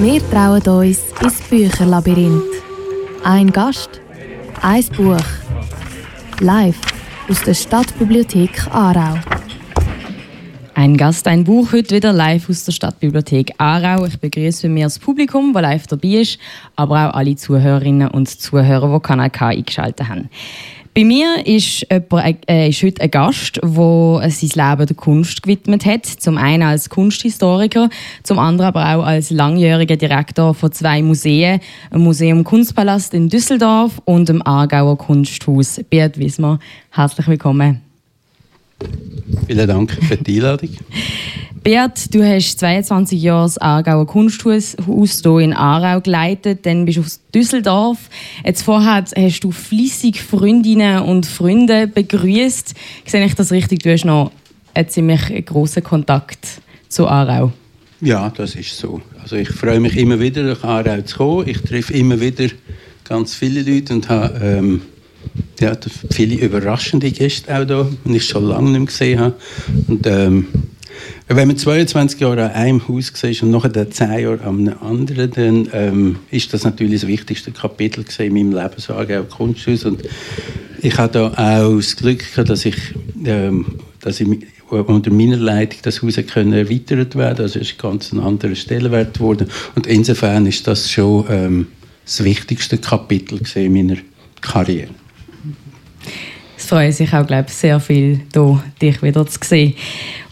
Wir trauen uns ins Bücherlabyrinth. Ein Gast, ein Buch. Live aus der Stadtbibliothek Aarau. Ein Gast, ein Buch, heute wieder live aus der Stadtbibliothek Aarau. Ich begrüße für mich das Publikum, das live dabei ist, aber auch alle Zuhörerinnen und Zuhörer, die Kanal K eingeschaltet haben. Bei mir ist, jemand, äh, ist heute ein Gast, der sein Leben der Kunst gewidmet hat. Zum einen als Kunsthistoriker, zum anderen aber auch als langjähriger Direktor von zwei Museen, dem Museum Kunstpalast in Düsseldorf und dem Aargauer Kunsthaus. Beat Wismar, herzlich willkommen. Vielen Dank für die Einladung. Beat, du hast 22 Jahre das Aargauer Kunsthaus hier in Aarau geleitet, dann bist du aus Düsseldorf. Jetzt vorher hast du fließig Freundinnen und Freunde begrüßt. Sehe ich das richtig? Du hast noch einen ziemlich großen Kontakt zu Aarau. Ja, das ist so. Also ich freue mich immer wieder, nach Aarau zu kommen. Ich treffe immer wieder ganz viele Leute und habe ähm, ja, viele überraschende Gäste auch da, die ich schon lange nicht mehr gesehen habe. Und, ähm, wenn man 22 Jahre an einem Haus war und nachher 10 Jahre an einem anderen, dann ähm, ist das natürlich das wichtigste Kapitel in meinem Leben, so auch Kunsthaus. Und ich hatte da auch das Glück, dass ich, ähm, dass ich unter meiner Leitung das Haus können erweitert werden Also es ist ein ganz anderer Stellenwert geworden. Und insofern ist das schon ähm, das wichtigste Kapitel in meiner Karriere. Freut sich auch, glaube ich, sehr viel, hier, dich wieder zu sehen.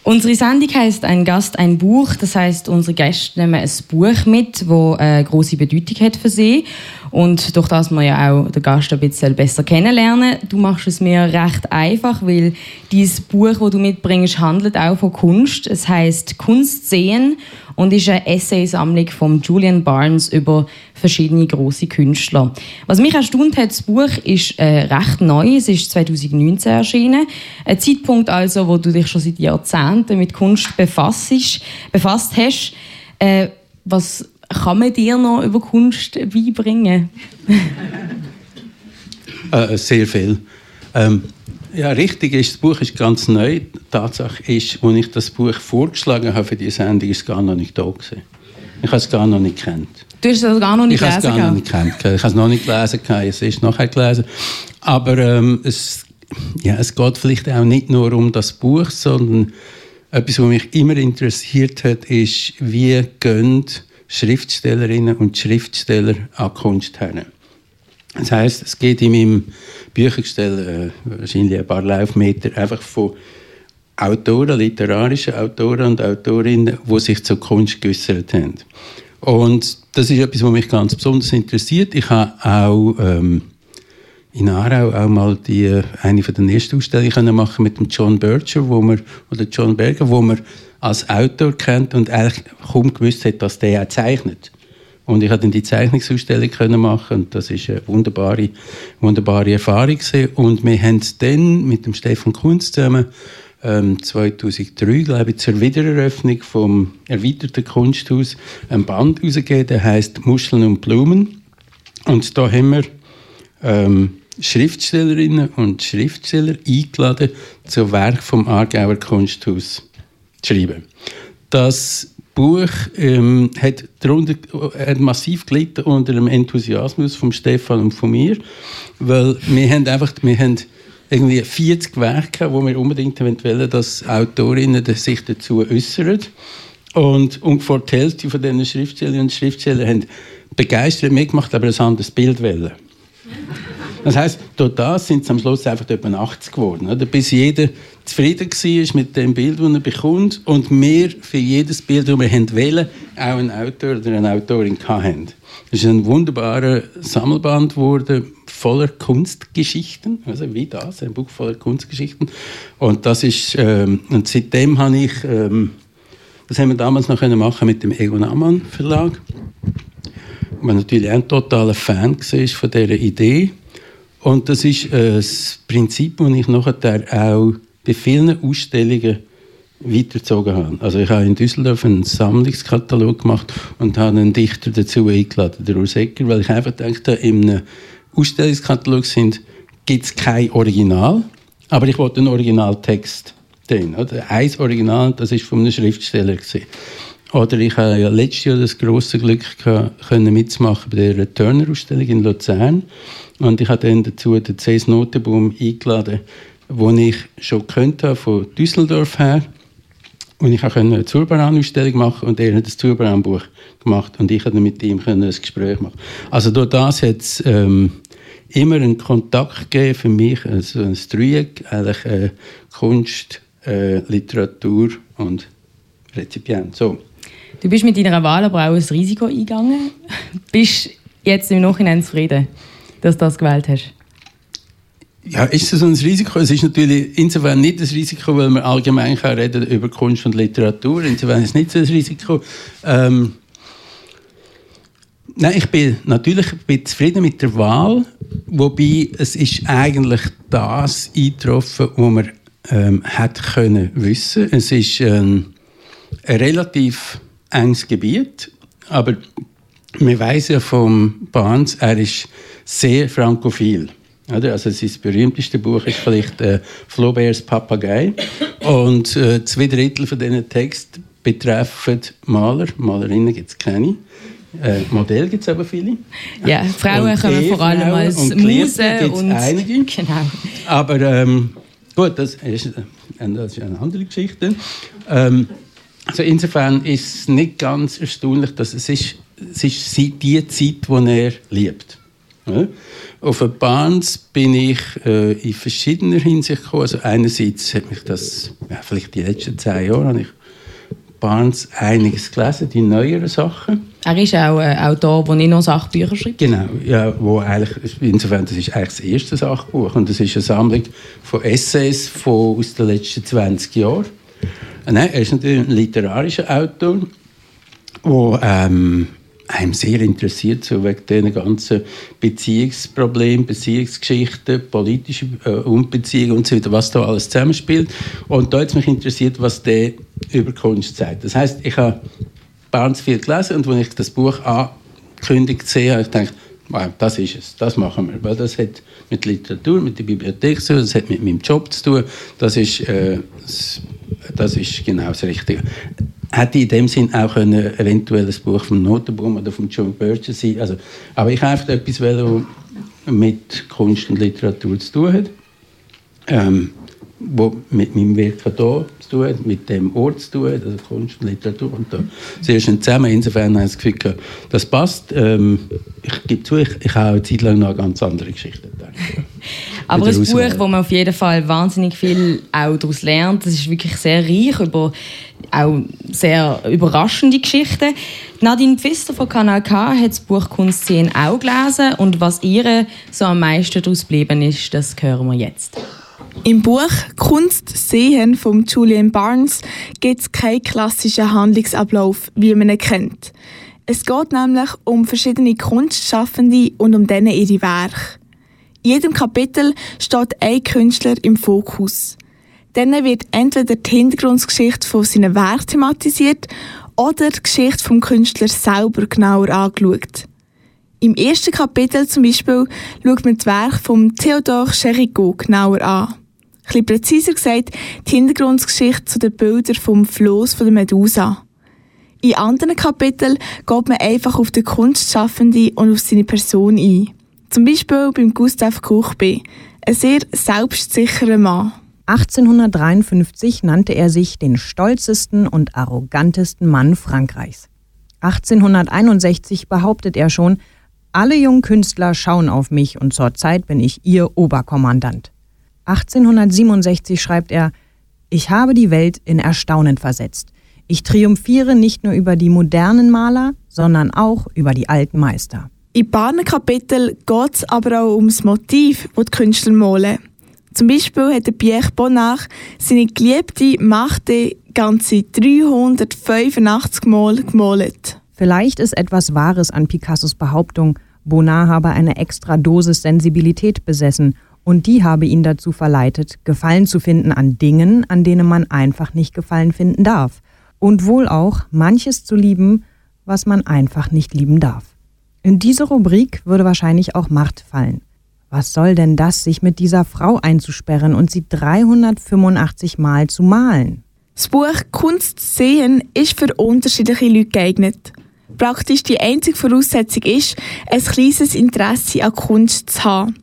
Unsere Sendung heißt Ein Gast, ein Buch. Das heißt, unsere Gäste nehmen ein Buch mit, das eine große Bedeutung hat für sie. Und durch das wir ja auch den Gast ein bisschen besser kennenlernen. Du machst es mir recht einfach, weil dieses Buch, das du mitbringst, handelt auch von Kunst. Es heißt Kunst sehen und ist eine Essaysammlung von Julian Barnes über verschiedene große Künstler. Was mich erstaunt hat, das Buch ist äh, recht neu. Es ist 2019 erschienen. Ein Zeitpunkt also, wo du dich schon seit Jahrzehnten mit Kunst befasst, befasst hast. Äh, was kann man dir noch über Kunst beibringen? äh, sehr viel. Ähm, ja, richtig ist, das Buch ist ganz neu. Die Tatsache ist, als ich das Buch vorgeschlagen habe für die Sendung, ist es gar noch nicht da gewesen. Ich habe es gar noch nicht kennt. Du hast es gar noch nicht gelesen? Ich habe es gar noch nicht kennt. Ich habe es noch nicht gelesen, es ist nachher gelesen. Aber ähm, es, ja, es geht vielleicht auch nicht nur um das Buch, sondern etwas, was mich immer interessiert hat, ist, wie gehen Schriftstellerinnen und Schriftsteller an Kunst her. Das heißt, es geht in meinem Büchergestell äh, wahrscheinlich ein paar Laufmeter einfach von Autoren, literarischen Autoren und Autorinnen, die sich zur Kunst geäußert haben. Und das ist etwas, was mich ganz besonders interessiert. Ich habe auch ähm, in Aarau auch mal die, eine von den ersten Ausstellungen machen mit dem John Bircher, wo wir, oder John Berger, wo man als Autor kennt und eigentlich kaum gewusst hat, dass der auch zeichnet. Und ich konnte die Zeichnungsausstellung können machen und das ist eine wunderbare, wunderbare Erfahrung gewesen. Und wir haben dann mit dem Stefan Kunz zusammen ähm, 2003, glaube ich, zur Wiedereröffnung vom erweiterten Kunsthaus ein Band herausgegeben, der heißt Muscheln und Blumen. Und da haben wir ähm, Schriftstellerinnen und Schriftsteller eingeladen, zu Werk vom Aargauer Kunsthaus zu schreiben. Das Buch ähm, hat, darunter, hat massiv gelitten unter dem Enthusiasmus von Stefan und von mir, weil wir haben einfach, wir haben irgendwie 40 Werke, wo wir unbedingt wollen, dass Autorinnen sich dazu äußern. Und ungefähr die Hälfte von diesen Schriftstellern und Schriftstellern haben begeistert mitgemacht, aber ein anderes Bild wollen. Das heißt, durch das sind es am Schluss einfach etwa 80 geworden. Oder? Bis jeder zufrieden war mit dem Bild, das er bekommt und wir für jedes Bild, das wir wollen, auch einen Autor oder eine Autorin hatten. Es ist ein wunderbarer Sammelband geworden, voller Kunstgeschichten, also wie das, ein Buch voller Kunstgeschichten. Und das ist, ähm, und seitdem habe ich, ähm, das haben wir damals noch können machen mit dem Egon Amann Verlag, wo natürlich auch ein totaler Fan war von dieser Idee. Und das ist äh, das Prinzip, das ich nachher auch bei vielen Ausstellungen weitergezogen habe. Also ich habe in Düsseldorf einen Sammlungskatalog gemacht und habe einen Dichter dazu eingeladen, der Urs Egger, weil ich einfach dachte, einem Ausstellungskatalog gibt es kein Original, aber ich wollte einen Originaltext drin. Oder? Ein Original, das ist von einem Schriftsteller. Gewesen. Oder ich habe ja letztes Jahr das große Glück gehabt, können mitzumachen bei der Turner-Ausstellung in Luzern. Und ich habe dann dazu den C.S. Notenbaum eingeladen, wo ich schon könnte von Düsseldorf her. Und ich konnte eine Zurbaran-Ausstellung machen und er hat das Zurbaran-Buch gemacht und ich konnte mit ihm ein Gespräch machen. Also durch das hat es ähm, immer einen Kontakt gegeben für mich, also ein Dreieck, eigentlich äh, Kunst, äh, Literatur und Rezipient. So. Du bist mit deiner Wahl aber auch ein Risiko eingegangen. bist jetzt im Nachhinein zufrieden, dass du das gewählt hast? Ja, ist es ein Risiko? Es ist natürlich insofern nicht ein Risiko, weil wir allgemein reden über Kunst und Literatur. Insofern ist es nicht so ein Risiko. Ähm, nein, ich bin natürlich bin zufrieden mit der Wahl, wobei es ist eigentlich das eingetroffen, was man ähm, hätte können wissen. Es ist ähm, ein relativ enges Gebiet, aber man weiß ja vom Barnes, er ist sehr frankophil. Also sein berühmteste Buch ist vielleicht äh, Flauberts Papagei. Und äh, zwei Drittel von diesen Texten betreffen Maler. Malerinnen gibt es keine. Äh, Modell gibt es aber viele. Ja, Frauen und kommen vor allem als und Musen. Und einige. Genau. Aber ähm, gut, das ist, äh, das ist eine andere Geschichte. Ähm, also insofern ist es nicht ganz erstaunlich, dass es ist, es ist die Zeit, die er liebt. Auf der Bahns bin ich äh, in verschiedener Hinsicht gekommen. Also einerseits hat mich das, ja, vielleicht die letzten zehn Jahre, habe ich Barnes einiges gelesen, die neueren Sachen. Er ist auch ein äh, Autor, der nicht noch Sachbücher schreibt. Genau, ja, wo eigentlich, insofern, das ist eigentlich das erste Sachbuch und das ist eine Sammlung von Essays von, aus den letzten 20 Jahren. Nein, er ist natürlich ein literarischer Autor, der ähm, einem sehr interessiert, so wegen diesen ganzen Beziehungsproblemen, Beziehungsgeschichten, politische äh, Unbeziehungen und so weiter, was da alles zusammenspielt. Und da hat es mich interessiert, was der über Kunst sagt. Das heißt, ich habe ganz viel gelesen und als ich das Buch angekündigt gesehen habe, ich gedacht, das ist es, das machen wir. Weil das hat mit Literatur, mit der Bibliothek zu tun, das hat mit meinem Job zu tun, das ist, äh, das ist genau das Richtige hätte in dem Sinn auch können, eventuell ein Buch vom Notenbaum oder von John Bircher sein also, Aber ich einfach etwas, was mit Kunst und Literatur zu tun hat. Ähm, wo mit meinem Wirken hier zu tun hat, mit dem Ort zu tun hat, also Kunst und Literatur und da sehr schön zusammen. Insofern habe ich das Gefühl, das passt. Ähm, ich gebe zu, ich, ich habe eine Zeit lang noch ganz andere Geschichten gedacht. Aber ein Buch, wo man auf jeden Fall wahnsinnig viel auch daraus lernt, das ist wirklich sehr reich über auch sehr überraschende Geschichten. Nadine Pfister von Kanal K hat das Buch Kunstszenen auch gelesen und was ihr so am meisten daraus geblieben ist, das hören wir jetzt. Im Buch Kunst sehen von Julian Barnes gibt es keinen klassischen Handlungsablauf, wie man ihn kennt. Es geht nämlich um verschiedene Kunstschaffende und um denen ihre Werke. In jedem Kapitel steht ein Künstler im Fokus. Dann wird entweder die Hintergrundgeschichte von seinem Werk thematisiert oder die Geschichte vom Künstler selber genauer angeschaut. Im ersten Kapitel zum Beispiel schaut man das Werk von Theodor Chérigot genauer an. Bisschen präziser gesagt, die Hintergrundgeschichte zu den Bildern vom Floß von der Medusa. In anderen Kapiteln geht man einfach auf den Kunstschaffenden und auf seine Person ein. Zum Beispiel beim Gustav Kuchbe, ein sehr selbstsicherer Mann. 1853 nannte er sich den stolzesten und arrogantesten Mann Frankreichs. 1861 behauptet er schon, alle jungen Künstler schauen auf mich und zurzeit bin ich ihr Oberkommandant. 1867 schreibt er, ich habe die Welt in Erstaunen versetzt. Ich triumphiere nicht nur über die modernen Maler, sondern auch über die alten Meister. In ein Kapitel geht es aber auch ums Motiv, das die Künstler malen. Zum Beispiel hat Pierre Bonnard seine geliebte Machte ganze 385 Mal gemalt. Vielleicht ist etwas Wahres an Picassos Behauptung, Bonnard habe eine extra Dosis Sensibilität besessen und die habe ihn dazu verleitet, Gefallen zu finden an Dingen, an denen man einfach nicht Gefallen finden darf. Und wohl auch manches zu lieben, was man einfach nicht lieben darf. In diese Rubrik würde wahrscheinlich auch Macht fallen. Was soll denn das, sich mit dieser Frau einzusperren und sie 385 Mal zu malen? Das Buch Kunst sehen ist für unterschiedliche Leute geeignet. Praktisch die einzige Voraussetzung ist, ein kleines Interesse an Kunst zu haben.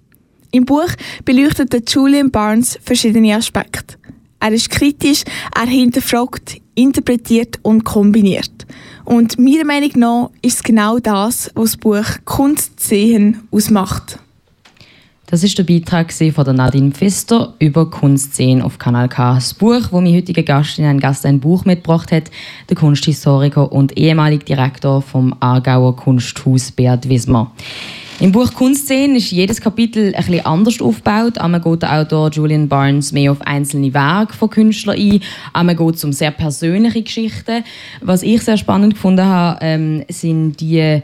Im Buch beleuchtet Julian Barnes verschiedene Aspekte. Er ist kritisch, er hinterfragt, interpretiert und kombiniert. Und meiner Meinung nach ist es genau das, was das Buch Kunst sehen ausmacht. Das ist der Beitrag von Nadine Pfister über Kunstszenen auf Kanal K. Das Buch, wo mein heutiger Gast in ein Gast ein Buch mitgebracht hat, der Kunsthistoriker und ehemalige Direktor vom Aargauer Kunsthaus Beat Wismar. Im Buch Kunstszenen ist jedes Kapitel bisschen anders aufgebaut. Einmal geht der Autor Julian Barnes mehr auf einzelne Werke von Künstlern ein. Einmal geht es um sehr persönliche Geschichten. Was ich sehr spannend gefunden habe, ähm, sind die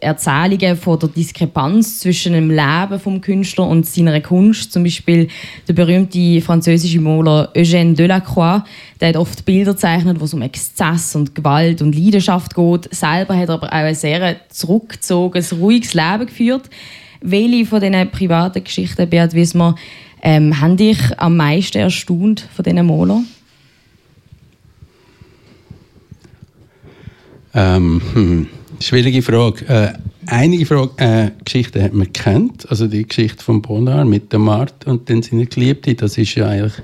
Erzählungen von der Diskrepanz zwischen dem Leben vom Künstler und seiner Kunst. Zum Beispiel der berühmte französische Maler Eugène Delacroix, der hat oft Bilder gezeichnet, wo es um Exzess und Gewalt und Leidenschaft geht. Selber hat er aber auch ein sehr zurückgezogenes, ruhiges Leben geführt. Welche von diesen privaten Geschichten, Beat Wismar, ähm, haben dich am meisten erstaunt von diesen Malern? Ähm, hm. Schwierige Frage. Äh, einige Frage, äh, Geschichten hat man kennt, also die Geschichte von Bonnard mit der Mart und dann seine Geliebte, das ist ja eigentlich,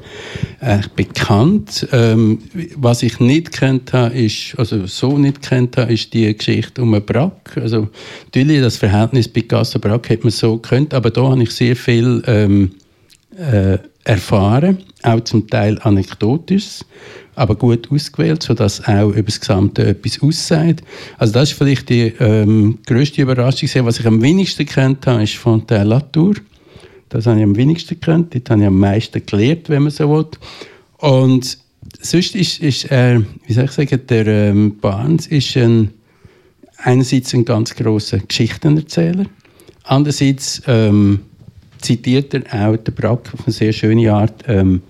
eigentlich bekannt. Ähm, was ich nicht kennt habe, ist, also so nicht kennt habe, ist die Geschichte um Brack. Also natürlich das Verhältnis Picasso-Brack hat man so kennt, aber da habe ich sehr viel ähm, äh, erfahren, auch zum Teil anekdotisch aber gut ausgewählt, sodass auch über das Gesamte etwas aussagt. Also das ist vielleicht die ähm, grösste Überraschung. Was ich am wenigsten kennt habe, ist Fontaine Latour. Das habe ich am wenigsten gekannt. Dort habe ich am meisten gelernt, wenn man so will. Und sonst ist, ist er, wie soll ich sagen, der ähm, Barnes ist ein, einerseits ein ganz grosser Geschichtenerzähler, andererseits ähm, zitiert er auch den Brack auf eine sehr schöne Art ähm,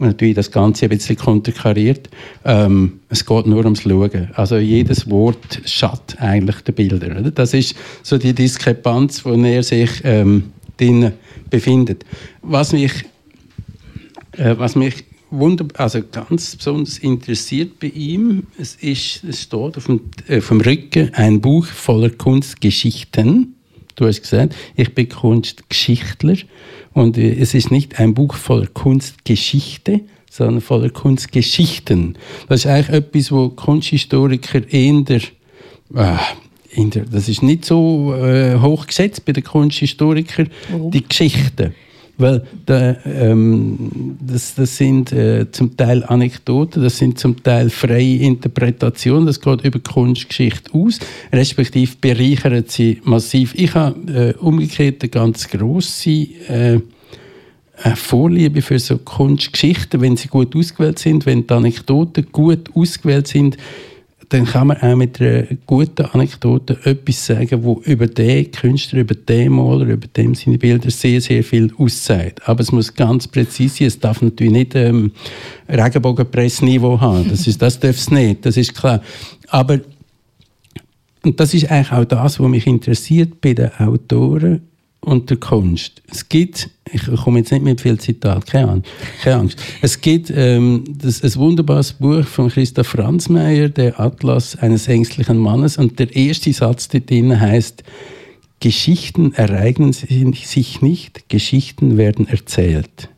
und natürlich das Ganze ein bisschen konterkariert. Ähm, es geht nur ums Schauen. Also jedes Wort schaut eigentlich die Bilder. Oder? Das ist so die Diskrepanz, wo er sich ähm, drin befindet. Was mich, äh, was mich wunderbar, also ganz besonders interessiert bei ihm, es, ist, es steht auf dem, äh, vom Rücken ein Buch voller Kunstgeschichten. Du hast gesagt, ich bin Kunstgeschichtler. Und äh, es ist nicht ein Buch voller Kunstgeschichte, sondern voller Kunstgeschichten. Das ist eigentlich etwas, wo Kunsthistoriker eher, äh, der, das ist nicht so äh, hoch gesetzt bei den Kunsthistorikern, die Geschichten. Weil da, ähm, das, das sind äh, zum Teil Anekdoten, das sind zum Teil freie Interpretationen, das geht über Kunstgeschichte aus, respektive bereichert sie massiv. Ich habe äh, umgekehrt eine ganz grosse äh, Vorliebe für so Kunstgeschichten, wenn sie gut ausgewählt sind, wenn die Anekdoten gut ausgewählt sind, dann kann man auch mit einer guten Anekdote etwas sagen, wo über den Künstler, über den Maler, über dem seine Bilder sehr, sehr viel aussagt. Aber es muss ganz präzise sein. Es darf natürlich nicht ähm, Regenbogenpressniveau haben. Das, ist, das darf es nicht, das ist klar. Aber und das ist eigentlich auch das, was mich interessiert bei den Autoren und der Kunst. Es gibt, ich komme jetzt nicht mit viel Zitat, keine Angst. Es gibt ähm, das, ein wunderbares Buch von Christa Franzmeier, der Atlas eines ängstlichen Mannes, und der erste Satz da drin heißt, Geschichten ereignen sich nicht, Geschichten werden erzählt.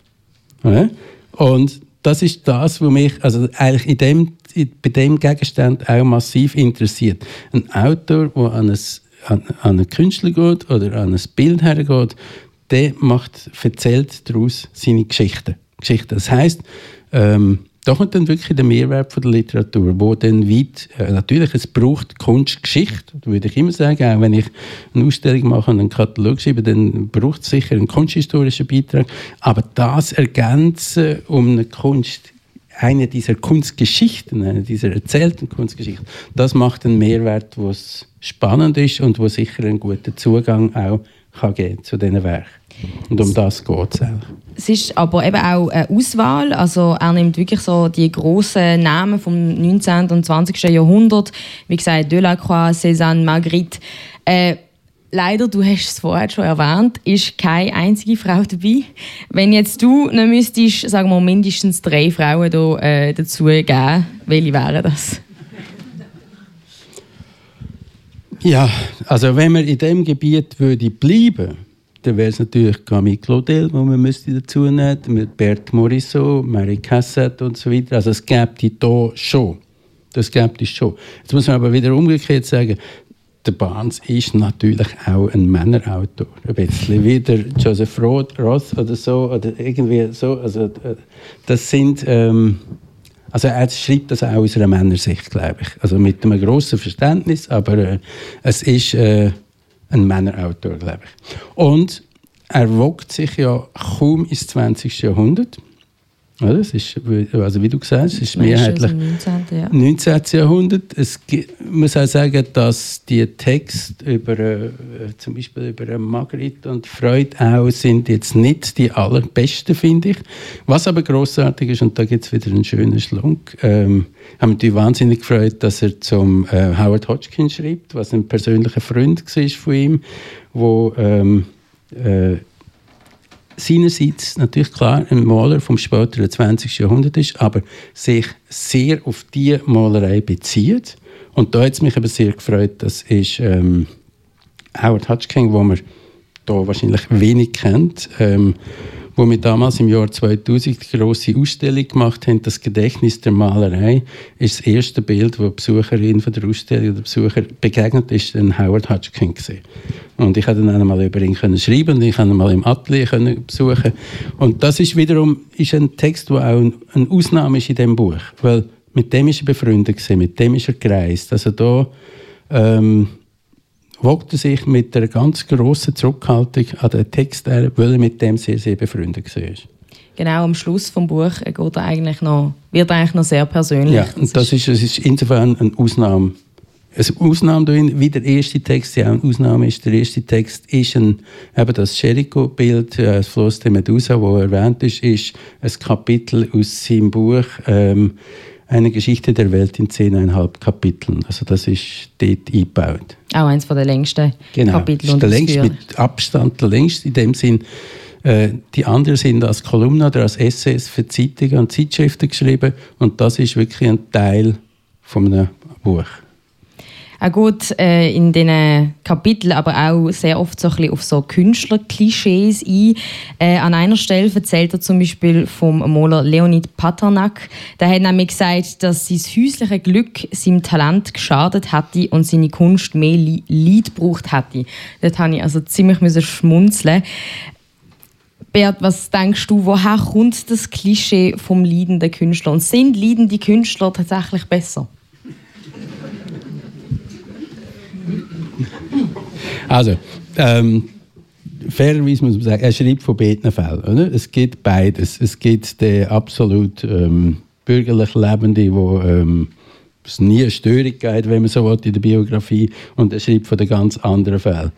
Und das ist das, was mich also eigentlich in dem, bei dem Gegenstand auch massiv interessiert. Ein Autor, der an an, an einen Künstler geht oder an ein Bild hergeht, der macht, erzählt daraus seine Geschichten. Geschichten. Das heisst, ähm, da kommt dann wirklich der Mehrwert von der Literatur, wo dann weit, äh, natürlich, es braucht Kunstgeschichte, würde ich immer sagen, auch wenn ich eine Ausstellung mache und einen Katalog schreibe, dann braucht es sicher einen kunsthistorischen Beitrag, aber das Ergänzen um eine Kunst eine dieser Kunstgeschichten, eine dieser erzählten Kunstgeschichten, das macht einen Mehrwert, was spannend ist und wo sicher einen guten Zugang auch kann geben zu diesen Werken. Und um das geht es eigentlich. Es ist aber eben auch eine Auswahl. Also er nimmt wirklich so die grossen Namen vom 19. und 20. Jahrhundert, wie gesagt, Delacroix, Cézanne, Magritte. Äh, leider, du hast es vorher schon erwähnt, ist keine einzige Frau dabei. Wenn jetzt du nicht müsstest, sagen wir mindestens drei Frauen da, äh, dazu geben, welche wären das? Ja, also wenn wir in dem Gebiet würde bleiben, dann wäre es natürlich Camille Claudel, wo man müsste dazu nehmen, Bert Morisot, Marie Cassette und so weiter. Also es gibt die da schon. Das gibt es schon. Jetzt muss man aber wieder umgekehrt sagen, der Barnes ist natürlich auch ein Männerautor. Ein bisschen wie Joseph Roth, Roth oder so, oder irgendwie so. Also, äh, das sind, ähm, also er schreibt das auch aus einer Männersicht, glaube ich. Also mit einem grossen Verständnis, aber äh, es ist äh, ein Männerautor, glaube ich. Und er wogt sich ja kaum ins 20. Jahrhundert. Oder? Es ist, also wie du gesagt hast, es ist mehrheitlich 19. Ja. 19. Jahrhundert. Es muss auch sagen, dass die Texte über äh, zum Beispiel über Margrit und Freud auch sind jetzt nicht die allerbesten, finde ich. Was aber großartig ist, und da gibt es wieder einen schönen Schlunk, ähm, haben mich wahnsinnig gefreut, dass er zum äh, Howard Hodgkin schreibt, was ein persönlicher Freund war von ihm, wo ähm, äh, seinerseits natürlich klar ein Maler vom späteren 20. Jahrhundert ist, aber sich sehr auf die Malerei bezieht. Und da hat es mich aber sehr gefreut, das ist ähm, Howard Hutchking, wo man da wahrscheinlich wenig kennt. Ähm, wo wir damals im Jahr 2000 die große Ausstellung gemacht haben, das Gedächtnis der Malerei, ist das erste Bild, wo die Besucherin von der Ausstellung oder Besucher begegnet ist, ein Howard Hutchkin gesehen. Und ich konnte dann einmal über ihn können schreiben und ich konnte ihn mal im Atelier können besuchen. Und das ist wiederum ist ein Text, der auch eine Ausnahme ist in dem Buch, weil mit dem ist er befreundet gewesen, mit dem ist er gereist. Also da ähm, wogte sich mit einer ganz grossen Zurückhaltung an den Text, weil er mit dem sehr, sehr befreundet war. Genau, am Schluss des Buch geht er eigentlich noch, wird er eigentlich noch sehr persönlich. Ja, und das ist, das ist insofern eine Ausnahme. Eine Ausnahme darin, wie der erste Text ja eine Ausnahme ist. Der erste Text ist ein, eben das Jericho-Bild, äh, das Floss der Medusa, das erwähnt ist, ist ein Kapitel aus seinem Buch ähm, eine Geschichte der Welt in zehneinhalb Kapiteln. Also das ist dort eingebaut. Auch eines der längsten genau. Kapitel. Genau, der längste, mit Abstand der längste in dem Sinn. Äh, die anderen sind als Kolumne oder als Essays für Zeitungen und Zeitschriften geschrieben und das ist wirklich ein Teil von einem Buch auch gut äh, in diesen Kapiteln, aber auch sehr oft so ein bisschen auf so Künstlerklischees ein. Äh, an einer Stelle erzählt er zum Beispiel vom Maler Leonid Paternak. Der hat nämlich gesagt, dass sein häusliches Glück seinem Talent geschadet hätte und seine Kunst mehr Lied gebraucht hätte. Dort habe ich also ziemlich schmunzeln. Bert, was denkst du, woher kommt das Klischee vom leidenden Künstler? Und sind leidende Künstler tatsächlich besser? Also, ähm, fairerweise muss man sagen, er schreibt von beiden Fällen. Oder? Es gibt beides. Es gibt den absolut ähm, bürgerlich Lebende, wo ähm, es nie eine Störung gibt, wenn man so will, in der Biografie. Und er schreibt von den ganz anderen Fällen.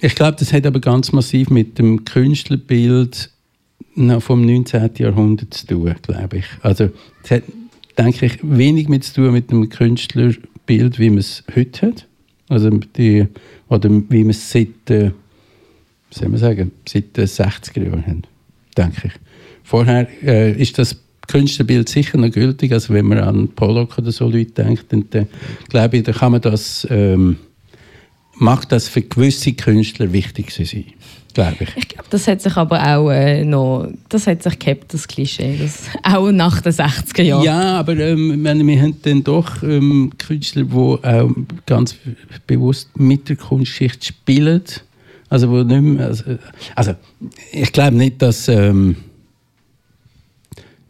Ich glaube, das hat aber ganz massiv mit dem Künstlerbild vom 19. Jahrhundert zu tun, glaube ich. Also, es hat, denke ich, wenig mit zu tun mit dem Künstlerbild, wie man es heute hat also die, oder wie wir es seit, äh, soll man sagen, seit den 60er Jahren haben, denke ich. Vorher äh, ist das Künstlerbild sicher noch gültig. Also wenn man an Pollock oder so Leute denkt, dann, dann glaube ich, da kann man das, ähm, macht das für gewisse Künstler wichtig sein glaube ich. Ich glaube, das hat sich aber auch äh, noch, das hat sich gehabt, das Klischee, das, auch nach den 60er Jahren. Ja, aber ähm, wir haben dann doch ähm, Künstler, die auch ganz bewusst mit der Kunstschicht spielen, also wo nicht mehr, also, also ich glaube nicht, dass ähm,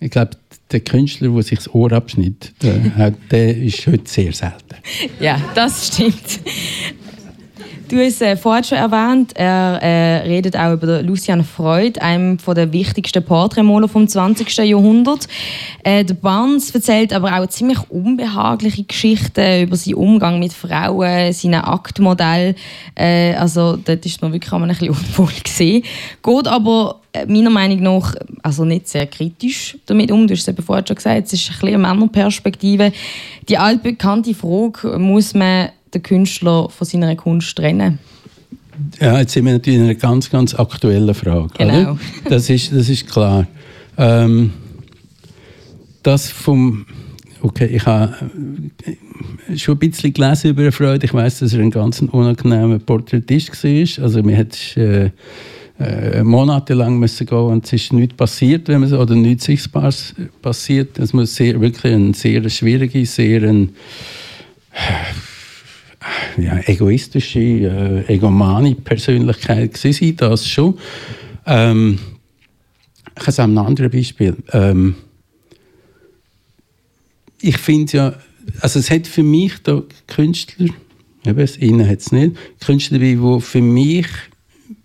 ich glaube, der Künstler, der sich das Ohr abschneidet, der, der ist heute sehr selten. Ja, das stimmt. Hast äh, vorhin schon erwähnt, er äh, redet auch über Lucian Freud, einem der wichtigsten Porträtmaler vom 20. Jahrhundert. Äh, der Barnes erzählt aber auch ziemlich unbehagliche Geschichten über seinen Umgang mit Frauen, seine Aktmodell. Äh, also dort ist man wirklich ein bisschen unwohl gesehen. Geht aber äh, meiner Meinung nach also nicht sehr kritisch damit um. Du hast es eben vorhin schon gesagt, es ist ein bisschen eine Männerperspektive. Die altbekannte Frage, muss man den Künstler von seiner Kunst trennen? Ja, jetzt sind wir natürlich in einer ganz, ganz aktuellen Frage. Genau. Oder? Das, ist, das ist klar. Ähm, das vom. Okay, ich habe äh, schon ein bisschen gelesen über Freud. Ich weiß, dass er ein ganz unangenehmer Porträtist war. Also, mir hat äh, äh, monatelang müssen gehen und es ist nichts passiert, wenn man so, oder nichts Sichtbares passiert. Es muss sehr, wirklich eine sehr schwierige, sehr ein, ja, egoistische, äh, egomane Persönlichkeit sein, das schon. Ähm, ich habe ein anderes Beispiel. Ähm, ich finde ja, also es hat für mich da Künstler, eben, das Innen hat es nicht, Künstler die für mich,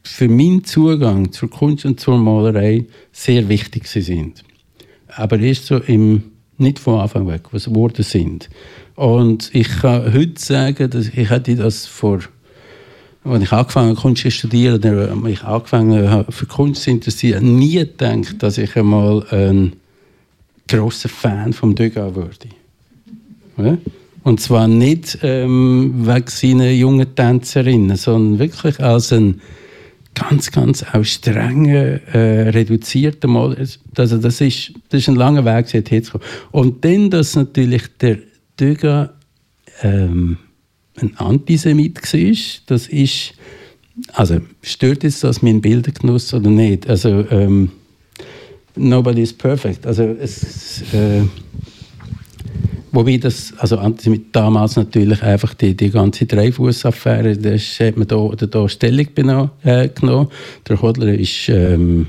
für meinen Zugang zur Kunst und zur Malerei sehr wichtig sind. Aber erst so im, nicht von Anfang weg, was geworden sind. Und ich kann heute sagen, dass ich hätte das vor, als ich angefangen habe, Kunst zu studieren, oder als ich angefangen habe, für Kunst zu interessieren, nie gedacht, dass ich einmal ein großer Fan vom Degas würde. Ja? Und zwar nicht ähm, wegen seiner jungen Tänzerinnen, sondern wirklich als ein ganz, ganz auch strenger, äh, reduzierter Mal. Also das ist, das ist ein langer Weg, dorthin zu kommen. Und dann, dass natürlich der Degas ähm, ein Antisemit war, das ist, also stört es das mein Bildergenuss oder nicht? Also ähm, nobody is perfect. Also es, äh, wobei das, also Antisemit damals natürlich einfach die, die ganze Dreifuß-Affäre, da hat man da, da Stellung äh, genommen. Der Hodler ist ähm,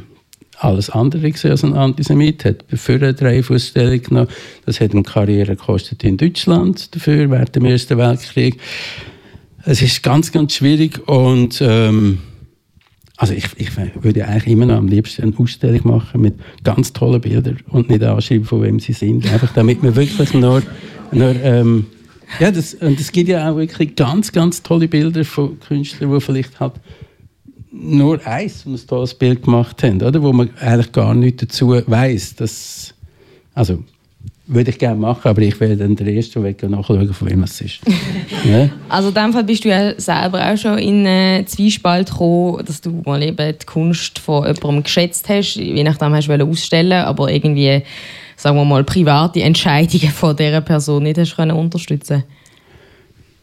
alles andere als ein Antisemit, hat für eine Dreifußstellung genommen. Das hat ihm Karriere gekostet in Deutschland dafür, während dem Ersten Weltkrieg. Es ist ganz, ganz schwierig und ähm, also ich, ich würde eigentlich immer noch am liebsten eine Ausstellung machen mit ganz tollen Bildern und nicht anschreiben, von wem sie sind. Einfach damit man wirklich nur, nur ähm, ja, das, und es gibt ja auch wirklich ganz, ganz tolle Bilder von Künstlern, die vielleicht halt nur eins ein tolles Bild gemacht haben, oder? wo man eigentlich gar nichts dazu weiß. Das, also, würde ich gerne machen, aber ich werde dann der Erste Weg nachschauen, von wem es ist. ja? Also in dem Fall bist du ja selber auch schon in einen Zwiespalt gekommen, dass du mal eben die Kunst von jemandem geschätzt hast, je nachdem hast du ausstellen aber irgendwie, sagen wir mal, private Entscheidungen von dieser Person nicht hast können unterstützen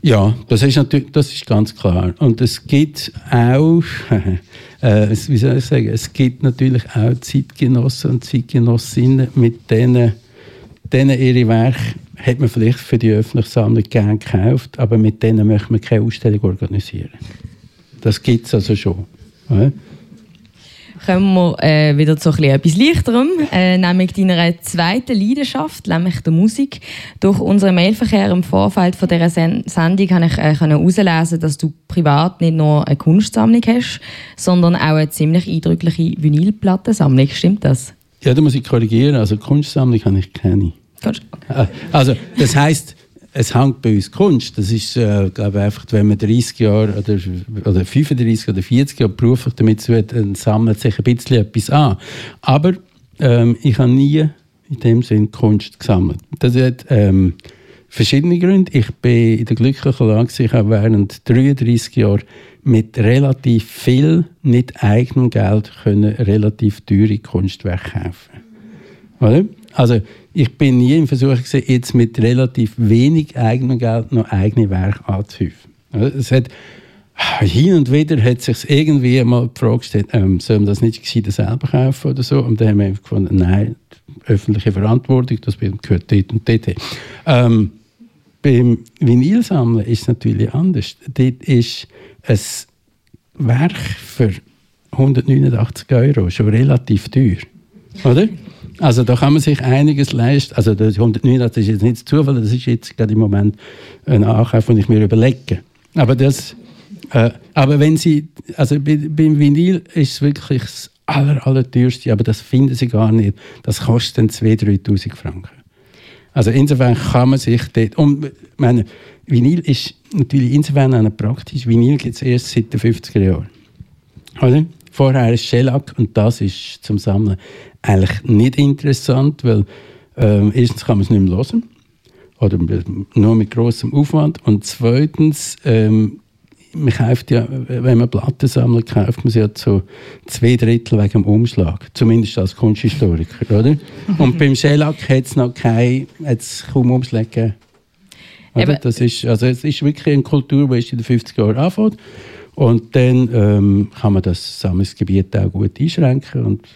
ja, das ist natürlich, das ist ganz klar. Und es gibt auch, äh, wie soll ich sagen, es gibt natürlich auch Zeitgenossen und Zeitgenossinnen, mit denen, denen ihre Werke hat man vielleicht für die öffentliche Sammlung gerne gekauft, aber mit denen möchte man keine Ausstellung organisieren. Das gibt es also schon. Ja? Kommen wir äh, wieder zu etwas Leichterem, äh, nämlich deiner zweiten Leidenschaft, nämlich der Musik. Durch unseren Mailverkehr im Vorfeld von dieser Sen Sendung habe ich äh, herauslesen, dass du privat nicht nur eine Kunstsammlung hast, sondern auch eine ziemlich eindrückliche Vinylplattensammlung. Stimmt das? Ja, da muss ich korrigieren. Also Kunstsammlung habe ich keine. Okay. Äh, also das heißt es hängt bei uns Kunst. Das ist, äh, glaube einfach, wenn man 30 Jahre oder, oder 35 oder 40 Jahre beruflich damit zu tun sammelt sich ein bisschen etwas an. Aber ähm, ich habe nie in dem Sinn Kunst gesammelt. Das hat ähm, verschiedene Gründe. Ich bin in der glücklichen Lage, ich habe während 33 Jahren mit relativ viel, nicht eigenem Geld können relativ teure Kunstwerke kaufen. Also ich bin nie im Versuch gewesen, jetzt mit relativ wenig eigenem Geld noch eigene Werke anzuhäufen. Es hat, hin und wieder hat sich irgendwie mal die Frage gestellt, ähm, soll man das nicht gescheiter selber kaufen oder so? Und dann haben wir gefunden, nein, öffentliche Verantwortung, das gehört dort und dort. Ähm, beim Vinylsammeln ist es natürlich anders. Dort ist ein Werk für 189 Euro schon relativ teuer. Oder? Also da kann man sich einiges leisten. Also das 189 ist jetzt nicht Zufall, das ist jetzt gerade im Moment ein Ankauf, den ich mir überlege. Aber das, äh, aber wenn Sie, also bei, beim Vinyl ist es wirklich das aller, aller aber das finden Sie gar nicht. Das kostet dann 2'000, 3'000 Franken. Also insofern kann man sich dort, und meine, Vinyl ist natürlich insofern auch praktisch. Vinyl gibt es erst seit den 50er Jahren. Oder? Vorher ist Shellac und das ist zum Sammeln eigentlich nicht interessant, weil ähm, erstens kann man es nicht mehr hören oder nur mit großem Aufwand. Und zweitens, ähm, man kauft ja, wenn man Platten sammelt, kauft man sie ja zu zwei Drittel wegen dem Umschlag. Zumindest als Kunsthistoriker, oder? Und beim Shellac hat es noch kein, hat's kaum Umschläge gegeben. Das ist, also es ist wirklich eine Kultur, die in den 50er Jahren anfängt. Und dann ähm, kann man das Sammlungsgebiet auch gut einschränken und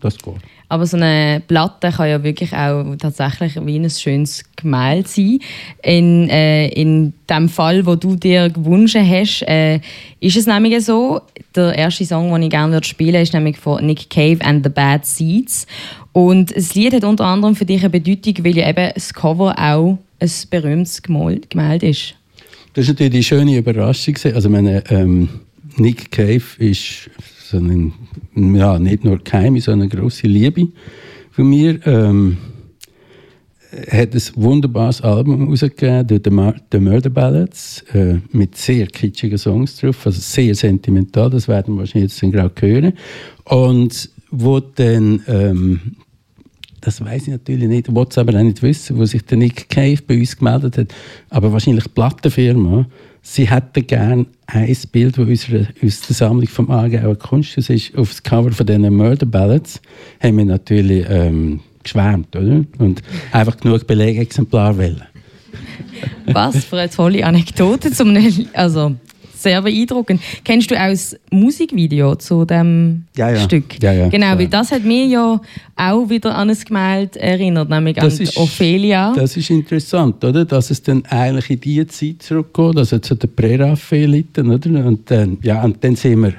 das geht. Aber so eine Platte kann ja wirklich auch tatsächlich wie ein schönes Gemälde sein. In, äh, in dem Fall, wo du dir gewünscht hast, äh, ist es nämlich so, der erste Song, den ich gerne spielen ist nämlich von Nick Cave and the Bad Seeds. Und das Lied hat unter anderem für dich eine Bedeutung, weil ja eben das Cover auch ein berühmtes Gemälde ist. Das ist natürlich die schöne Überraschung. Also meine, ähm, Nick Cave ist so ein, ja, nicht nur Keime, sondern eine grosse Liebe von mir. Ähm, hat ein wunderbares Album herausgegeben, The, The Murder Ballads, äh, mit sehr kitschigen Songs drauf, also sehr sentimental, das werden wir wahrscheinlich jetzt gerade hören. Und wo dann, ähm, das weiß ich natürlich nicht, wollte es aber auch nicht wissen, wo sich der Nick Cave bei uns gemeldet hat, aber wahrscheinlich die Plattenfirma, sie hätten gerne ein Bild, das aus der Sammlung vom Aargauer Kunst das ist, auf das Cover von diesen Murder Ballads, haben wir natürlich ähm, geschwärmt, oder? Und einfach genug Belegexemplar wählen. Was für eine tolle Anekdote zum also sehr beeindruckend. Kennst du auch das Musikvideo zu dem ja, ja. Stück? Ja, ja, genau, weil das hat mir ja auch wieder an ein Gemälde erinnert, nämlich das an ist, Ophelia. Das ist interessant, oder? Dass es dann eigentlich in die Zeit zurückgeht, also zu den Präraffaeliten, oder? Und dann, ja, und dann sind wir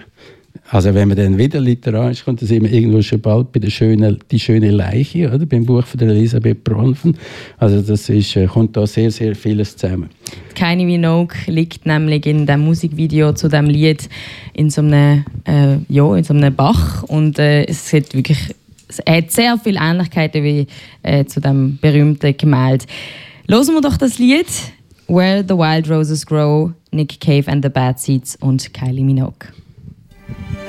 also wenn man dann wieder literarisch kommt, dann sind wir irgendwo schon bald bei der schönen, die schöne Leiche, oder? beim Buch von Elisabeth Bronfen. Also das ist, äh, kommt da sehr, sehr vieles zusammen. Kylie Minogue liegt nämlich in dem Musikvideo zu dem Lied in so einem, äh, ja, in so einem Bach und äh, es hat wirklich es hat sehr viele Ähnlichkeiten wie äh, zu dem berühmten Gemälde. Hören wir doch das Lied Where the Wild Roses Grow, Nick Cave and the Bad Seeds und Kylie Minogue. Bye.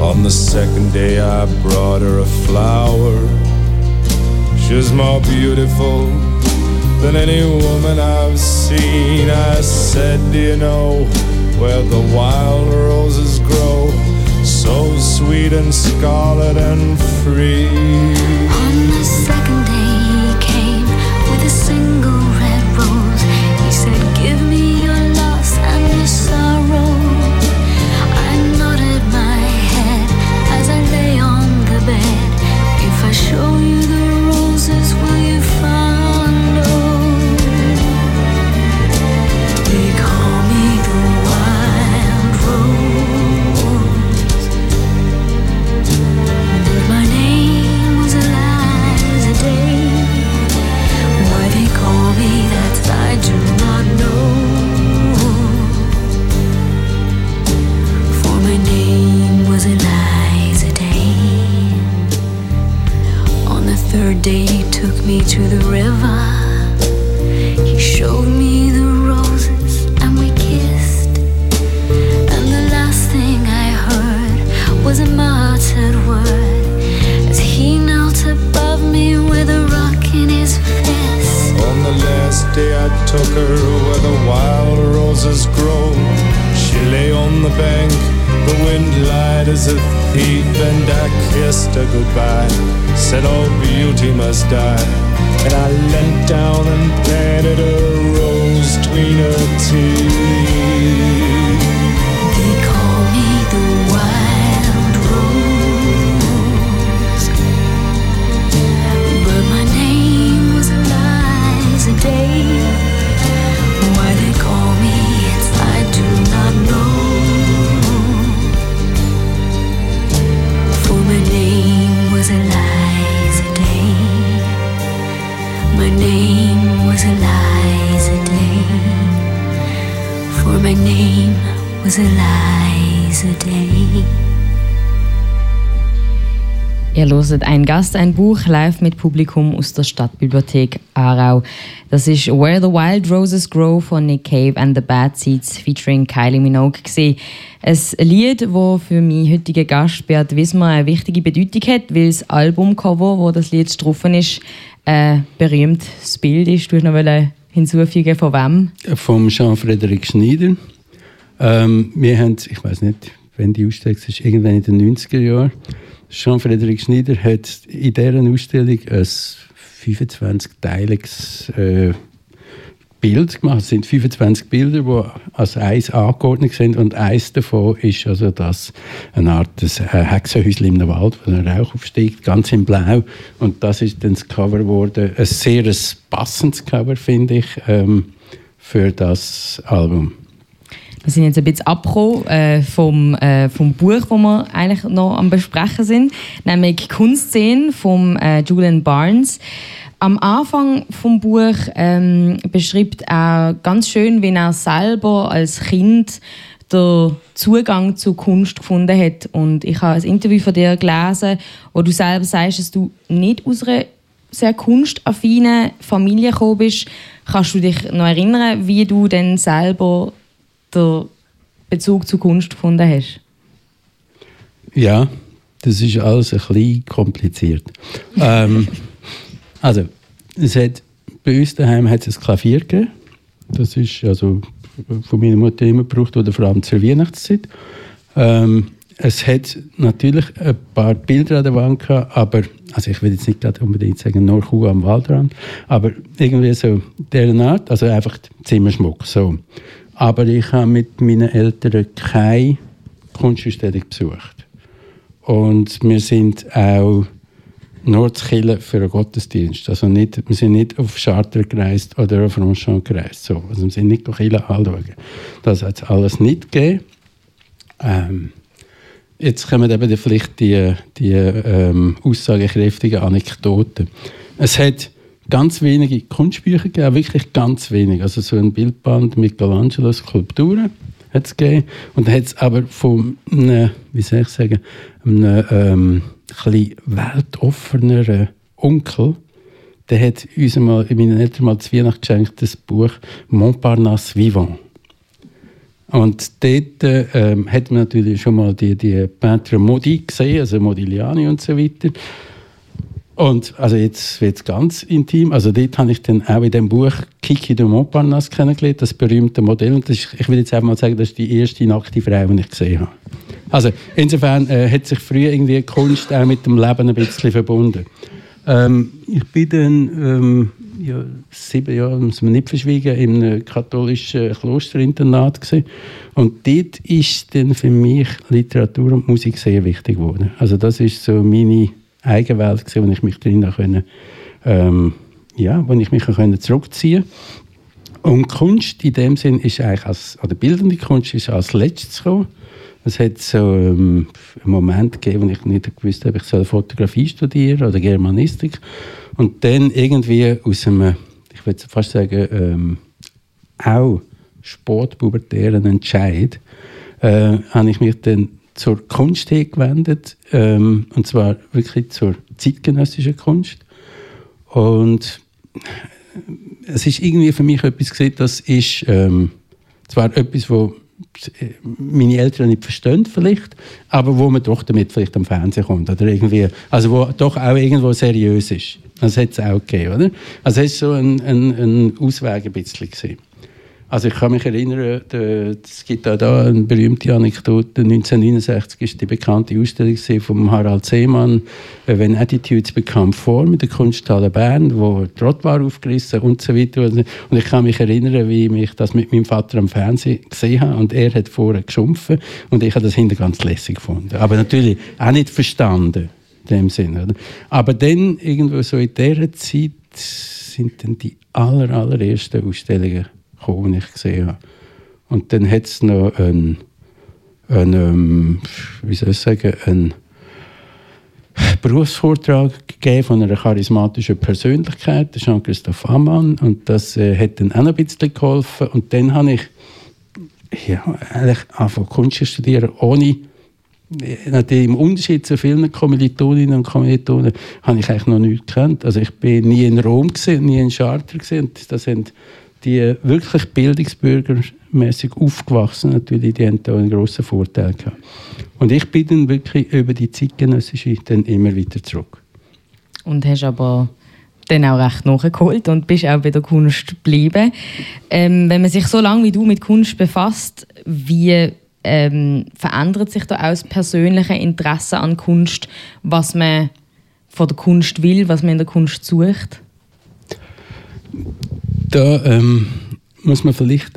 On the second day, I brought her a flower. She was more beautiful than any woman I've seen. I said, Do you know where the wild roses grow? So sweet and scarlet and free. On the second hört ein Gast, ein Buch live mit Publikum aus der Stadtbibliothek Aarau. Das ist Where the Wild Roses Grow von Nick Cave and the Bad Seeds featuring Kylie Minogue gesehen. Ein Lied, das für meinen heutigen Gast Beat Wismar eine wichtige Bedeutung hat, weil das Albumcover, wo das Lied drauf ist, ein berühmtes Bild ist. Du hast noch hinzufügen von wem? Vom Jean-Frédéric Schneider. Ähm, wir haben, ich weiß nicht, wenn die Ausstellung ist, irgendwann in den 90er Jahren. Jean-Frédéric Schneider hat in dieser Ausstellung ein 25-teiliges äh, Bild gemacht. Es sind 25 Bilder, die als eins angeordnet sind und eins davon ist also das eine Art des, Hexenhäuschen im Wald, wo der Rauch aufsteigt, ganz in Blau. Und das ist dann das Cover geworden. Ein sehr ein passendes Cover, finde ich, ähm, für das Album. Wir sind jetzt ein bisschen abgekommen äh, vom, äh, vom Buch, das wir eigentlich noch am Besprechen sind, nämlich Kunstszenen von äh, Julian Barnes. Am Anfang vom Buch ähm, beschreibt er ganz schön, wie er selber als Kind den Zugang zur Kunst gefunden hat. Und ich habe ein Interview von dir gelesen, wo du selber sagst, dass du nicht aus einer sehr kunstaffinen Familie gekommen bist. Kannst du dich noch erinnern, wie du denn selber den Bezug zur Kunst gefunden hast? Ja, das ist alles ein bisschen kompliziert. ähm, also, es hat, bei uns daheim hat es ein Klavier gegeben. Das ist also von meiner Mutter immer gebraucht, oder vor allem zur Weihnachtszeit. Ähm, es hat natürlich ein paar Bilder an der Wand gehabt, aber, also ich will jetzt nicht unbedingt sagen, nur Kuh am Waldrand, aber irgendwie so deren Art, also einfach Zimmerschmuck, so. Aber ich habe mit meinen Eltern keine Kunstausstellung besucht. Und wir sind auch nur zu Chile für einen Gottesdienst. Also nicht, wir sind nicht auf Charter gereist oder auf Ronchamp gereist. So. Also wir sind nicht durch Chile anschauen. Das hat es alles nicht gegeben. Ähm, jetzt kommen eben vielleicht die, die ähm, aussagekräftigen Anekdoten. Es hat ganz wenige Kunstbücher gegeben, wirklich ganz wenig. Also so ein Bildband Michelangelo Skulpturen hat es gegeben. Und dann hat es aber von einem, wie soll ich sagen, einem ähm, ein weltoffeneren Onkel, der hat uns mal, meinen Eltern mal zu Weihnachten geschenkt, das Buch Montparnasse Vivant. Und dort ähm, hat man natürlich schon mal die, die Peintre Modi gesehen, also Modigliani und so weiter. Und also jetzt wird es ganz intim. Also dort habe ich dann auch in dem Buch Kiki de Montparnasse kennengelernt, das berühmte Modell. Und ist, ich will jetzt einfach mal sagen, das ist die erste nackte Frau, die ich gesehen habe. Also insofern äh, hat sich früher irgendwie Kunst auch mit dem Leben ein bisschen verbunden. Ähm, ich bin dann ähm, ja, sieben Jahre, muss man nicht verschwiegen, in einem katholischen Klosterinternat gewesen. Und dort ist dann für mich Literatur und Musik sehr wichtig geworden. Also das ist so meine Eigenwelt gewesen, wo ich mich drin können, ähm, ja, wo ich mich können zurückziehen Und Kunst in dem Sinn ist eigentlich als, oder bildende Kunst ist als letztes gekommen. Es hat so ähm, einen Moment gegeben, wo ich nicht gewusst habe, ich soll Fotografie studieren oder Germanistik. Und dann irgendwie aus einem, ich würde fast sagen, ähm, auch sportpubertären Entscheid, äh, habe ich mich dann zur Kunst hingewendet, ähm, und zwar wirklich zur zeitgenössischen Kunst. Und es ist irgendwie für mich etwas gesehen, das ist ähm, zwar etwas, wo meine Eltern nicht verstehen vielleicht, aber wo man doch damit vielleicht am Fernsehen kommt oder irgendwie, also wo doch auch irgendwo seriös ist. Das hat es auch gegeben, oder? Also es ist so ein, ein, ein Ausweg ein bisschen gesehen. Also ich kann mich erinnern, es gibt auch da eine berühmte Anekdote. 1969 ist die bekannte Ausstellung von Harald Seemann, äh, «When Attitudes Become Form» mit der Kunsthalle Bern, wo Trott war aufgerissen und so weiter. Und ich kann mich erinnern, wie ich das mit meinem Vater am Fernsehen gesehen habe und er hat vorher geschumpfen und ich habe das hinter ganz lässig gefunden. Aber natürlich auch nicht verstanden in dem Sinne. Aber dann irgendwo so in dieser Zeit sind dann die aller, allerersten Ausstellungen gekommen, die ich gesehen habe. Und dann hat es noch einen, einen, ähm, wie soll ich sagen, einen Berufsvortrag gegeben von einer charismatischen Persönlichkeit, Jean-Christophe Ammann, und das äh, hat dann auch ein bisschen geholfen. Und dann habe ich ja, eigentlich angefangen Kunst zu studieren, ohne Natürlich im Unterschied zu vielen Kommilitoninnen und Kommilitonen habe ich eigentlich noch nichts gekannt. Also ich bin nie in Rom gesehen, nie in Charter gesehen. Das sind die wirklich bildungsbürgermäßig aufgewachsen natürlich, die haben da einen grossen Vorteil gehabt. Und ich bin dann wirklich über die zeitgenössische dann immer wieder zurück. Und hast aber dann auch recht nachgeholt und bist auch bei der Kunst geblieben. Ähm, wenn man sich so lange wie du mit Kunst befasst, wie ähm, verändert sich da auch das persönliche Interesse an Kunst, was man von der Kunst will, was man in der Kunst sucht? Da ähm, muss man vielleicht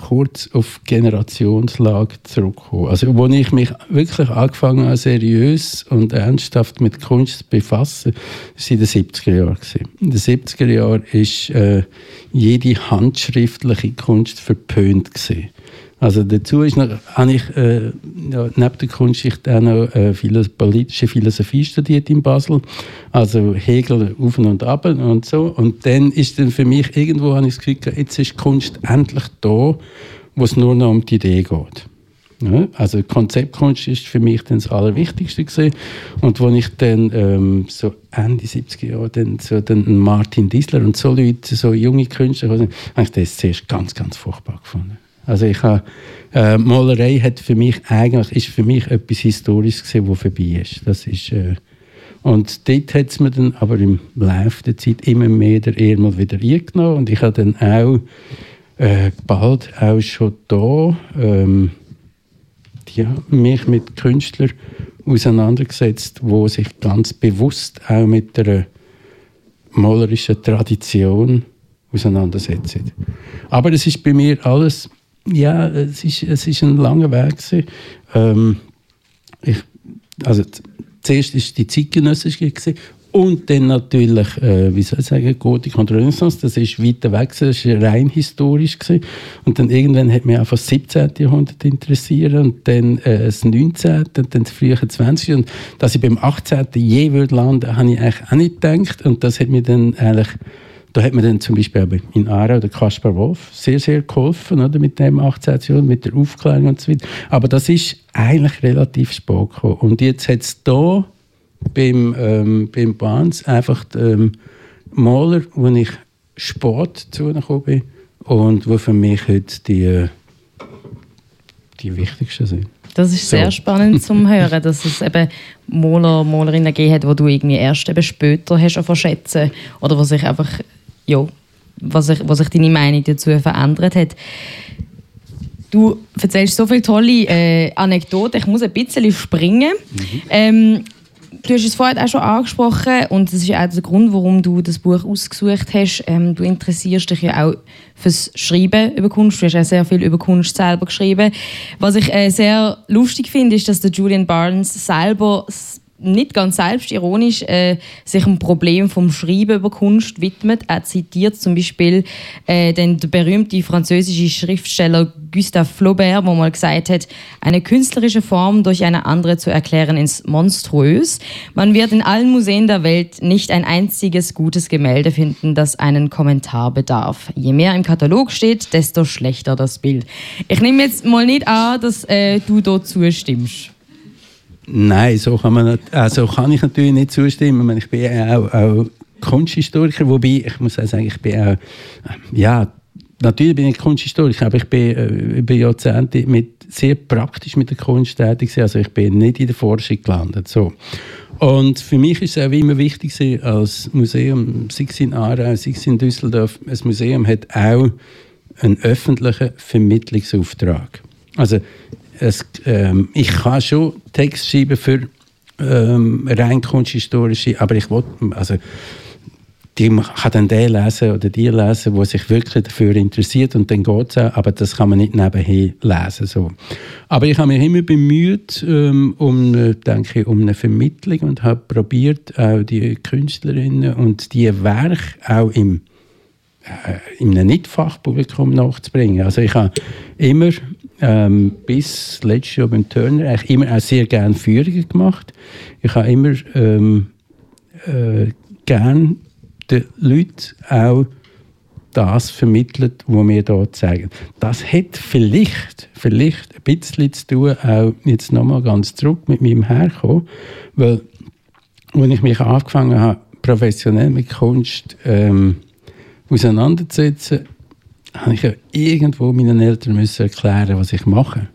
kurz auf Generationslage zurückkommen. Also, wo ich mich wirklich angefangen habe, seriös und ernsthaft mit Kunst zu befassen, war in den 70er Jahren. In den 70er Jahren war äh, jede handschriftliche Kunst verpönt. Gewesen. Also dazu ist noch, habe ich äh, ja, neben der Kunstschicht auch noch äh, politische Philosophie studiert in Basel. Also Hegel auf und ab und so. Und dann ist dann für mich irgendwo, habe ich das Gefühl, jetzt ist Kunst endlich da, wo es nur noch um die Idee geht. Ja, also Konzeptkunst ist für mich dann das Allerwichtigste gewesen. Und als ich dann ähm, so Ende 70er Jahre dann so dann Martin Diesler und so Leute, so junge Künstler, habe ich das zuerst ganz, ganz furchtbar gefunden. Also ich habe, äh, Malerei hat für mich eigentlich, ist für mich etwas Historisches gewesen, was vorbei ist. Das ist äh, und dort hat es mir dann aber im Laufe der Zeit immer mehr der Ehrmal wieder eingenommen und ich habe dann auch äh, bald auch schon da ähm, ja, mich mit Künstlern auseinandergesetzt, wo sich ganz bewusst auch mit der malerischen Tradition auseinandersetzen. Aber das ist bei mir alles ja, es ist, es ist ein langer Weg. Ähm, ich, also zuerst war die zeitgenössische und dann natürlich, äh, wie soll ich sagen, Gotik und Renaissance, das ist weiter weg, das war rein historisch. Gewesen. Und dann irgendwann hat mich einfach das 17. Jahrhundert interessiert und dann äh, das 19. und dann das frühe 20. Und dass ich beim 18. je würde landen, habe ich eigentlich auch nicht gedacht. Und das hat mir dann eigentlich da hat mir dann zum Beispiel in Aarau der Kaspar Wolf sehr, sehr geholfen, oder, mit dem 18. mit der Aufklärung und so weiter. Aber das ist eigentlich relativ spät gekommen. Und jetzt hat es da beim, ähm, beim Bahns einfach ähm, Maler, wo ich Sport zugekommen bin und wo für mich heute die, die wichtigsten sind. Das ist so. sehr spannend zum Hören, dass es eben Maler, Malerinnen gegeben hat, wo du irgendwie erst eben später hast verschätzen oder was sich einfach ja, was sich, was sich deine Meinung dazu verändert hat. Du erzählst so viele tolle äh, Anekdoten. Ich muss ein bisschen springen. Mhm. Ähm, du hast es vorhin auch schon angesprochen und das ist auch der Grund, warum du das Buch ausgesucht hast. Ähm, du interessierst dich ja auch fürs Schreiben über Kunst. Du hast auch sehr viel über Kunst selber geschrieben. Was ich äh, sehr lustig finde, ist, dass der Julian Barnes selber nicht ganz selbstironisch äh, sich ein Problem vom Schreiben über Kunst widmet. Er zitiert zum Beispiel äh, den berühmten französischen Schriftsteller Gustave Flaubert, wo mal gesagt hat, eine künstlerische Form durch eine andere zu erklären ist monströs. Man wird in allen Museen der Welt nicht ein einziges gutes Gemälde finden, das einen Kommentar bedarf. Je mehr im Katalog steht, desto schlechter das Bild. Ich nehme jetzt mal nicht an, dass äh, du dort zustimmst. Nein, so kann, man, also kann ich natürlich nicht zustimmen. Ich bin auch, auch Kunsthistoriker, wobei ich muss auch sagen, ich bin auch, ja, natürlich bin ich Kunsthistoriker, aber ich bin äh, über Jahrzehnte mit, sehr praktisch mit der Kunst tätig Also ich bin nicht in der Forschung gelandet. So. Und für mich ist es auch immer wichtig als Museum, sei es in Aarau, sei es in Düsseldorf, ein Museum hat auch einen öffentlichen Vermittlungsauftrag. Also es, ähm, ich kann schon Text schreiben für ähm, rein kunsthistorische, aber ich wollte, also die kann dann der lesen oder die lesen, der sich wirklich dafür interessiert und dann geht es auch, aber das kann man nicht nebenher lesen. So. Aber ich habe mich immer bemüht ähm, um, äh, denke ich, um eine Vermittlung und habe probiert, auch die Künstlerinnen und die Werke auch im äh, in einem Nicht-Fachpublikum nachzubringen. Also ich habe immer ähm, bis letztes Jahr beim Turner eigentlich immer auch sehr gerne Führungen gemacht. Ich habe immer ähm, äh, gerne den Leuten auch das vermittelt, was wir hier zeigen. Das hat vielleicht, vielleicht ein bisschen zu tun, auch jetzt nochmal ganz zurück mit meinem Herkommen, weil als ich mich angefangen habe, professionell mit Kunst ähm, auseinanderzusetzen, habe ich ja irgendwo meinen Eltern müssen erklären, was ich mache.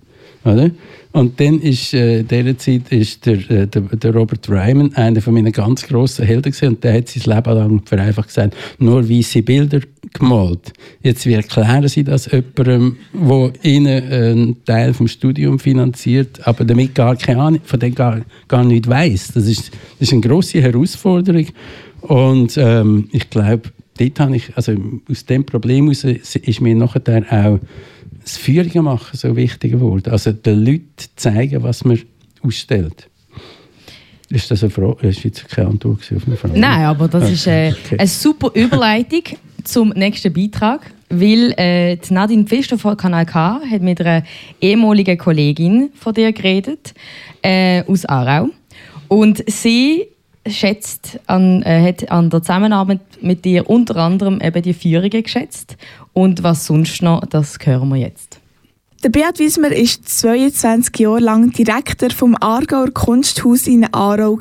Oder? Und dann ist äh, in dieser Zeit ist der, äh, der, der, Robert Ryman einer von meinen ganz grossen Helden gewesen, und der hat sein Leben lang vereinfacht gesagt, nur weiße Bilder gemalt. Jetzt, wie erklären Sie das jemandem, der Ihnen einen Teil vom Studium finanziert, aber damit gar keine Ahnung, von dem gar, gar nicht weiß. Das ist, das ist eine grosse Herausforderung und ähm, ich glaube, dort habe ich, also aus dem Problem heraus ist mir nachher auch das Führungen machen so wichtig geworden. Also den Leuten zeigen, was man ausstellt. Ist das eine Frage? Das jetzt keine Antwort auf eine Frage. Nein, aber das ist äh, okay. eine super Überleitung zum nächsten Beitrag, weil äh, Nadine Pfister von Kanal K hat mit einer ehemaligen Kollegin von dir geredet äh, aus Aarau und sie schätzt an, äh, hat an der Zusammenarbeit mit dir unter anderem eben die Führungen geschätzt. Und was sonst noch, das hören wir jetzt. Der Beat Wiesmer war 22 Jahre lang Direktor vom Aargauer Kunsthaus in Aarau.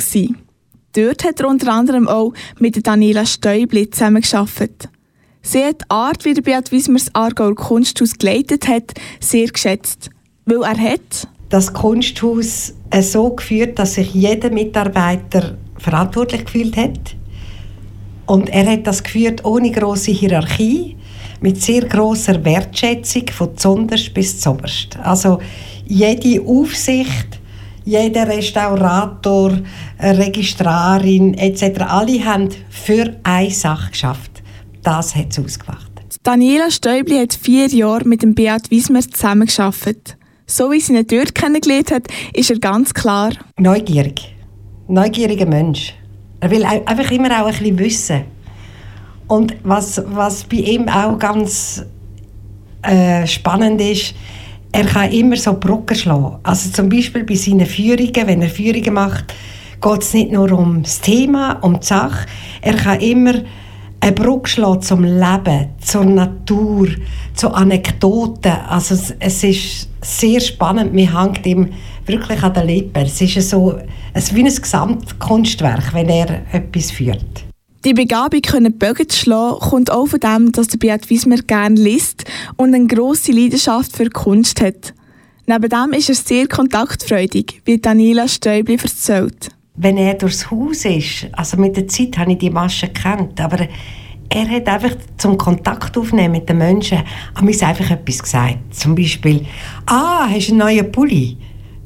Dort hat er unter anderem auch mit Daniela Stäubli zusammengearbeitet. Sie hat die Art, wie der Beat Wiesmer das Aargauer Kunsthaus geleitet hat, sehr geschätzt. Weil er hat das Kunsthaus so geführt, dass sich jeder Mitarbeiter verantwortlich gefühlt hat. Und er hat das geführt ohne große Hierarchie, mit sehr großer Wertschätzung von zunderst bis zoberst. Also jede Aufsicht, jeder Restaurator, Registrarin etc. Alle haben für eine Sache geschafft. Das hat es ausgemacht. Daniela Stäubli hat vier Jahre mit dem Beat Wiesmer zusammengearbeitet. So wie sie ihn dort kennengelernt hat, ist er ganz klar neugierig neugieriger Mensch. Er will einfach immer auch ein bisschen wissen. Und was, was bei ihm auch ganz äh, spannend ist, er kann immer so Brücken schlagen. Also zum Beispiel bei seinen Führungen, wenn er Führungen macht, geht es nicht nur um das Thema, um die Sache. Er kann immer eine Brücke schlagen zum Leben, zur Natur, zu Anekdoten. Also es, es ist sehr spannend. Man hängt ihm wirklich an den Lippen. Es ist so es wie ein Gesamtkunstwerk, wenn er etwas führt. Die Begabung, können Bögen zu schlagen, kommt auch von dem, dass der Beat Wiesmer gerne liest und eine grosse Leidenschaft für Kunst hat. Neben dem ist er sehr kontaktfreudig, wie Daniela Stäubli erzählt. Wenn er durchs Haus ist, also mit der Zeit habe ich die Masche gekannt, aber er hat einfach zum Kontakt aufnehmen mit den Menschen, an mich einfach etwas gesagt. Zum Beispiel, ah, hast du einen neuen Pulli?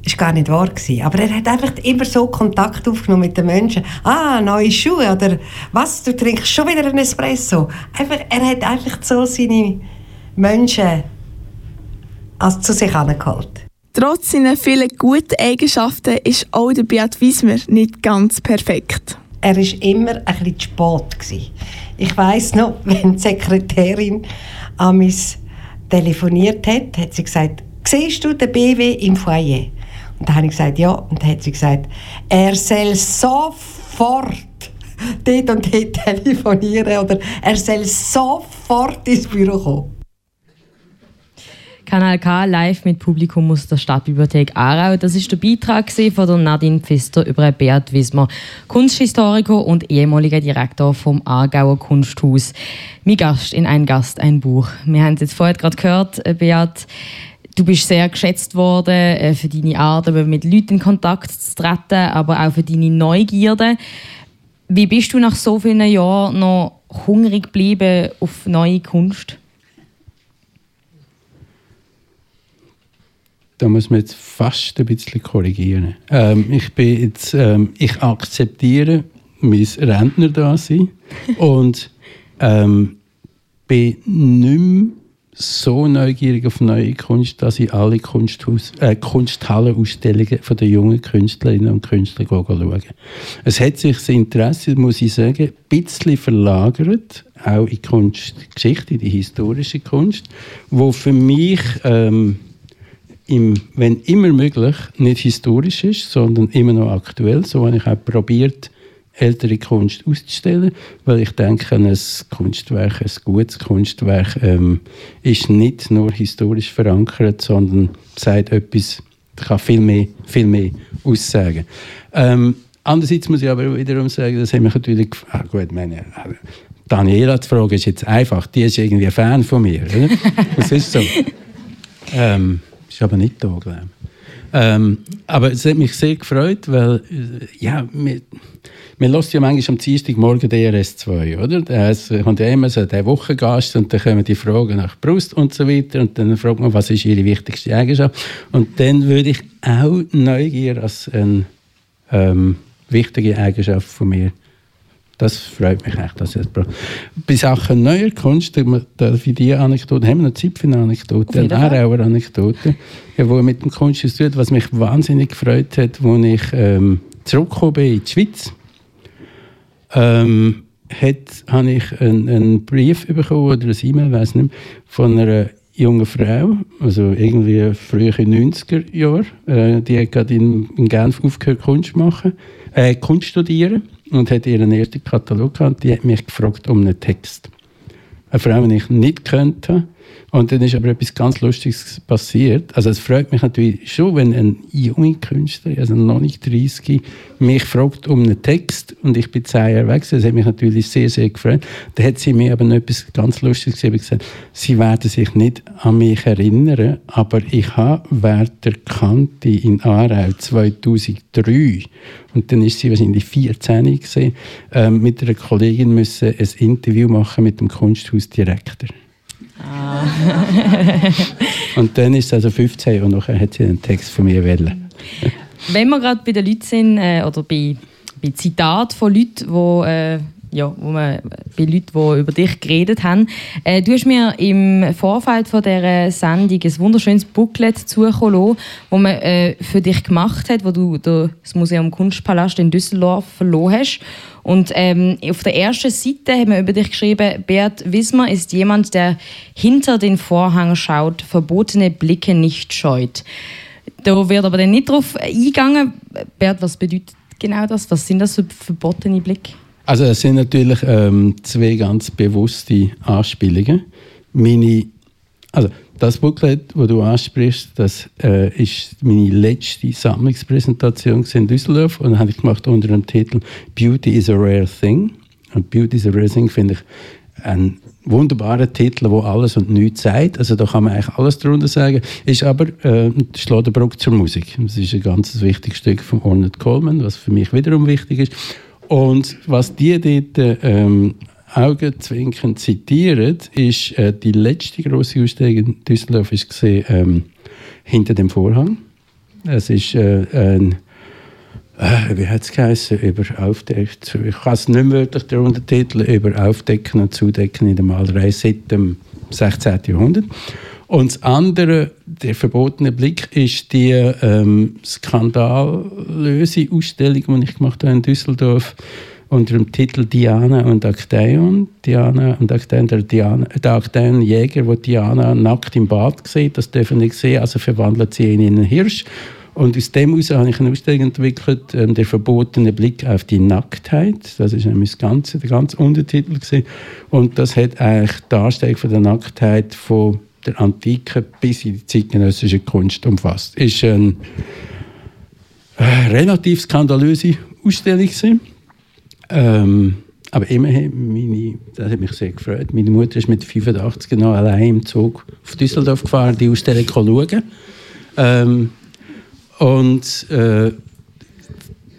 Ist gar nicht wahr gewesen. Aber er hat einfach immer so Kontakt aufgenommen mit den Menschen. Ah, neue Schuhe oder was, du trinkst schon wieder einen Espresso. Einfach, er hat einfach so seine Menschen als zu sich angeholt. Trotz seiner vielen guten Eigenschaften ist auch der Beat Wiesmer nicht ganz perfekt. Er war immer ein bisschen zu spät. Gewesen. Ich weiss noch, wenn die Sekretärin an mich telefoniert hat, hat sie gesagt, siehst du den BW im Foyer? Und dann habe ich gesagt, ja. Und dann hat sie gesagt, er soll sofort dort und dort telefonieren oder er soll sofort ins Büro kommen. Kanal K live mit Publikum aus der Stadtbibliothek Aarau. Das ist der Beitrag von der Nadine Pfister über Beat Wismar, Kunsthistoriker und ehemaliger Direktor vom Aargauer Kunsthaus. Mein Gast in Ein Gast, ein Buch. Wir haben es jetzt vorher gerade gehört, äh, Beat. Du bist sehr geschätzt worden äh, für deine Art, mit Leuten in Kontakt zu treten, aber auch für deine Neugierde. Wie bist du nach so vielen Jahren noch hungrig geblieben auf neue Kunst? da muss man jetzt fast ein bisschen korrigieren. Ähm, ich bin jetzt, ähm, ich akzeptiere mein Rentner da sein und ähm, bin nicht mehr so neugierig auf neue Kunst, dass ich alle Kunsthaus, äh, Kunsthallenausstellungen von den jungen Künstlerinnen und Künstlern schaue. Es hat sich das Interesse, muss ich sagen, ein bisschen verlagert, auch in die Kunstgeschichte, in die historische Kunst, wo für mich ähm, im, wenn immer möglich, nicht historisch ist, sondern immer noch aktuell. So habe ich auch probiert, ältere Kunst auszustellen, weil ich denke, ein Kunstwerk, ein gutes Kunstwerk ähm, ist nicht nur historisch verankert, sondern sagt etwas, kann viel mehr, viel mehr aussagen. Ähm, andererseits muss ich aber wiederum sagen, das haben mich natürlich, ah gut, meine, Daniela zu fragen ist jetzt einfach, die ist irgendwie ein Fan von mir, oder? Das ist so. Ähm, ist aber nicht da, glaube ich. Ähm, aber es hat mich sehr gefreut, weil äh, ja, wir hören ja manchmal am Dienstagmorgen DRS2, oder? Da kommt ja immer so der Wochengast und dann kommen die Fragen nach Brust und so weiter und dann fragt man, was ist ihre wichtigste Eigenschaft? Und dann würde ich auch Neugier als eine ähm, wichtige Eigenschaft von mir das freut mich echt, dass ich das Bei Sachen neuer Kunst, darf ich die Anekdote, haben wir noch Zeit für eine Anekdote? Eine Aarauer Anekdote, ja, wo mit dem Kunst tut, was mich wahnsinnig gefreut hat, als ich ähm, zurückgekommen bin in die Schweiz. Ähm, hat, habe ich einen, einen, Brief bekommen oder ein E-Mail, weiß nicht, von einer jungen Frau, also irgendwie frühe 90er Jahre, äh, die hat gerade in, in Genf aufgehört Kunst machen, äh, Kunst studieren und hat ihren ersten Katalog gehabt. Die hat mich gefragt um einen Text. Eine Frau, die ich nicht könnte, und dann ist aber etwas ganz Lustiges passiert. Also es freut mich natürlich schon, wenn ein junger Künstler, also noch nicht 30, mich fragt um einen Text und ich bin zehn Jahre weg. Das hat mich natürlich sehr, sehr gefreut. Da hat sie mir aber noch etwas ganz Lustiges gesagt. Sie werden sich nicht an mich erinnern, aber ich habe während der Kante in Aarau 2003 und dann ist sie wahrscheinlich 14 gesehen, äh, mit einer Kollegin müssen ein Interview machen mit dem Kunsthausdirektor. Ah. und dann ist es also 15 und nachher hat sie einen Text von mir wählen. Wenn wir gerade bei den Leuten sind, äh, oder bei, bei Zitaten von Leuten, die äh, ja, wo man bei Leuten, die über dich geredet haben. Äh, du hast mir im Vorfeld von dieser Sendung ein wunderschönes Booklet zukommen lassen, das man äh, für dich gemacht hat, wo du das Museum Kunstpalast in Düsseldorf verloren hast. Und ähm, auf der ersten Seite haben wir über dich geschrieben, Bert Wismar ist jemand, der hinter den Vorhang schaut, verbotene Blicke nicht scheut. Da wird aber dann nicht drauf eingegangen. Bert, was bedeutet genau das? Was sind das für verbotene Blicke? Also es sind natürlich ähm, zwei ganz bewusste Anspielungen. Meine, also das Booklet, das du ansprichst, das äh, ist meine letzte Sammlungspräsentation in Düsseldorf und habe ich gemacht unter dem Titel Beauty is a Rare Thing. Und Beauty is a Rare Thing finde ich ein wunderbarer Titel, wo alles und nichts sagt. Also da kann man eigentlich alles darunter sagen. Ist aber äh, Schlotterbrück zur Musik. Das ist ein ganz wichtiges Stück von Ornette Coleman, was für mich wiederum wichtig ist. Und was die dort ähm, augenzwinkern zitieren, ist äh, die letzte große Ausstellung in Düsseldorf ist ähm, hinter dem Vorhang. Es ist äh, ein äh, wie hat es geheißen, über Aufdecken, ich kann es nicht mehr wirklich der Untertitel, über Aufdecken und Zudecken in der Malerei seit dem 16. Jahrhundert. Und das andere, der verbotene Blick, ist die ähm, skandalöse Ausstellung, die ich gemacht habe in Düsseldorf unter dem Titel Diana und Actaeon. Diana und Actaeon, der, Diana, der Actaeon-Jäger, der Diana nackt im Bad sieht, das dürfen nicht sehen, also verwandelt sie ihn in einen Hirsch. Und aus dem heraus habe ich eine Ausstellung entwickelt, ähm, der verbotene Blick auf die Nacktheit. Das ist nämlich das ganze, der ganze Untertitel gewesen. Und das hat eigentlich die Darstellung von der Nacktheit von der Antike bis in die zeitgenössische Kunst umfasst. Ist eine äh, relativ skandalöse Ausstellung. Ähm, aber immerhin, meine, das hat mich sehr gefreut. Meine Mutter ist mit 85 noch allein im Zug auf Düsseldorf gefahren, die Ausstellung schauen. Ähm, und äh,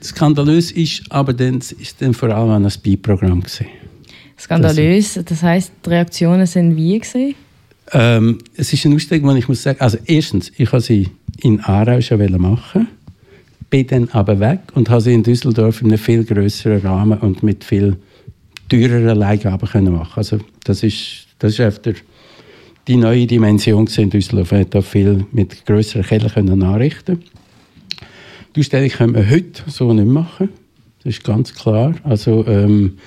skandalös ist, aber dann ist dann vor allem ein Speed-Programm. Skandalös, das heißt, die Reaktionen sind wie gesehen? Ähm, es ist eine Ausstellung, wo ich muss sagen, also erstens, ich habe sie in Aarau schon machen, bin dann aber weg und habe sie in Düsseldorf in einem viel größeren Rahmen und mit viel teureren Leihgaben können machen. Also das ist das ist einfach die neue Dimension in Düsseldorf. Man hat da viel mit größeren Keller können anrichten. Die Ausstellung können wir heute so nicht machen. Das ist ganz klar. Also ähm,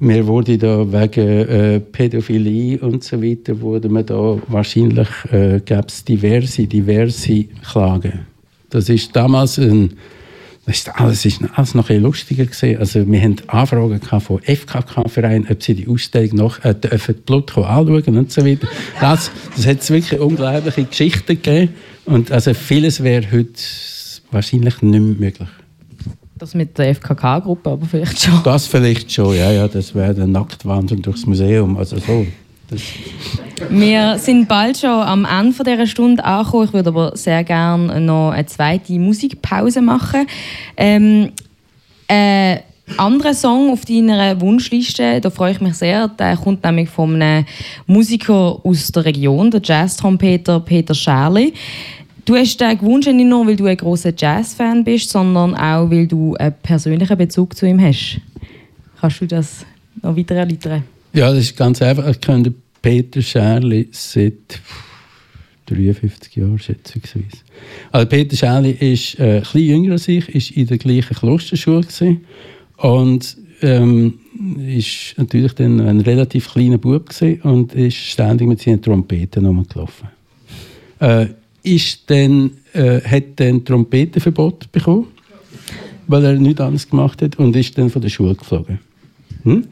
mir wurde da wegen äh, Pädophilie und so weiter, wurde man da wahrscheinlich, äh, gab es diverse, diverse Klagen. Das ist damals ein, das ist alles, ist alles noch ein lustiger gewesen. Also wir haben Anfragen von FKK-Vereinen, ob sie die Ausstellung noch äh, dürfen Blut anschauen und so weiter. Das, das hat wirklich unglaubliche Geschichten gegeben und also vieles wäre heute wahrscheinlich nicht mehr möglich. Das mit der FKK-Gruppe aber vielleicht schon. Das vielleicht schon, ja, ja, das wäre der Nacktwandern durchs Museum, also so. Das Wir sind bald schon am Ende dieser Stunde angekommen. Ich würde aber sehr gerne noch eine zweite Musikpause machen. Ähm, äh, anderer Song auf deiner Wunschliste, da freue ich mich sehr. Der kommt nämlich von einem Musiker aus der Region, der Jazz-Trompeter Peter Scherli. Du hast den gewünscht nicht nur, weil du ein großer Jazz-Fan bist, sondern auch, weil du einen persönlichen Bezug zu ihm hast. Kannst du das noch weiter erläutern? Ja, das ist ganz einfach. Ich kenne Peter Scherli seit 53 Jahren, schätzungsweise. Also Peter Scherli ist äh, ein bisschen jünger als ich, ist in der gleichen Klosterschule gewesen und ähm, ist natürlich dann ein relativ kleiner Bub und ist ständig mit seinen Trompeten rumgelaufen. Äh, ist dann, äh, hat dann Trompetenverbot bekommen, weil er nichts anderes gemacht hat und ist dann von der Schule geflogen. Hm?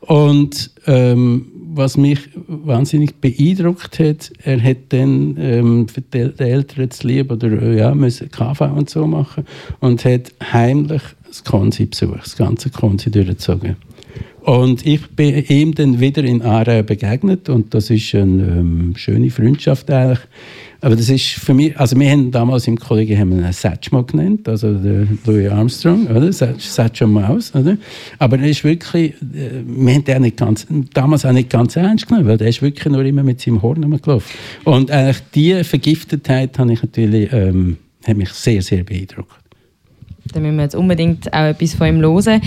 Und ähm, was mich wahnsinnig beeindruckt hat, er hat dann ähm, für die Eltern zu lieb oder äh, ja, müssen KV und so machen und hat heimlich das Konzi besucht, das ganze Konzi durchgezogen. Und ich bin ihm dann wieder in Aarau begegnet und das ist eine ähm, schöne Freundschaft eigentlich. Aber das ist für mich, also wir haben damals im Kollegen haben einen Satchmo genannt, also der Louis Armstrong, oder? Satchmo Maus, oder? Aber er ist wirklich, äh, wir haben den nicht ganz, damals auch nicht ganz ernst genommen, weil der ist wirklich nur immer mit seinem Horn rumgelaufen. Und eigentlich diese Vergiftetheit habe ich natürlich, ähm, hat mich sehr, sehr beeindruckt. Dann müssen wir jetzt unbedingt auch etwas von ihm hören. Ein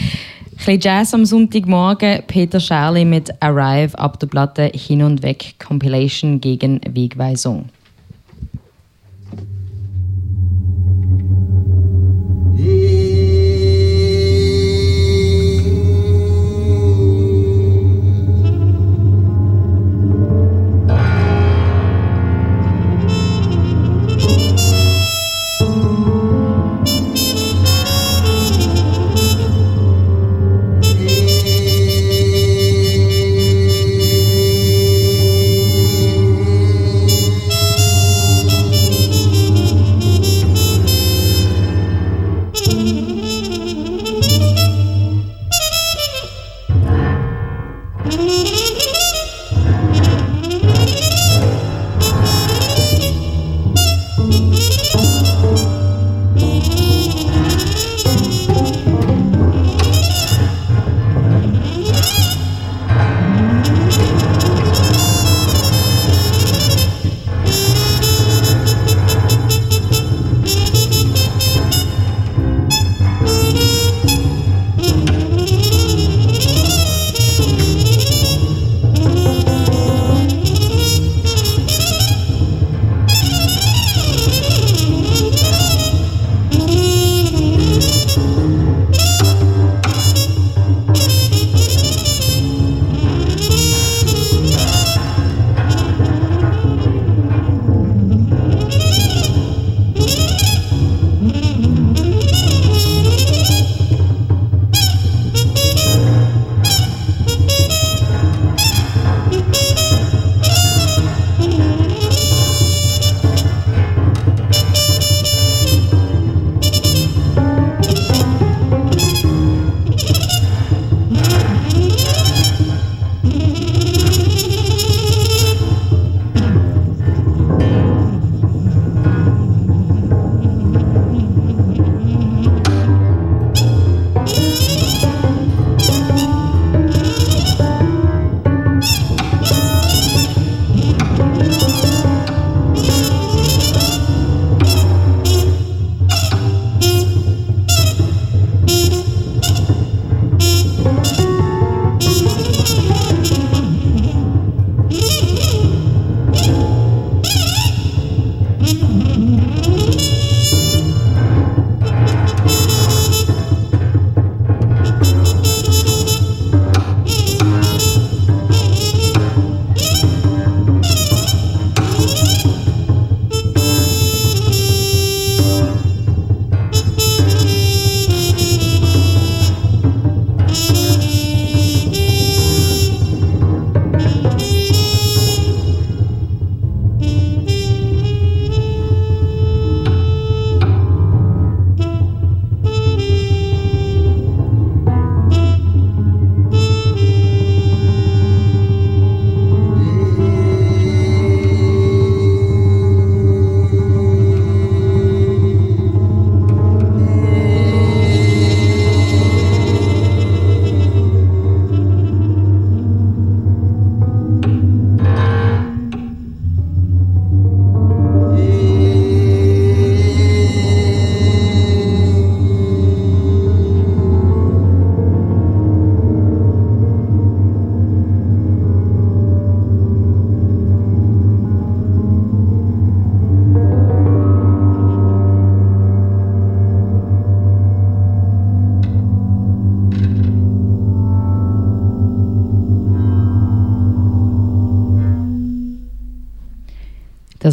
bisschen Jazz am Sonntagmorgen. Peter Scherli mit Arrive ab der Platte Hin und Weg Compilation gegen Wegweisung. see.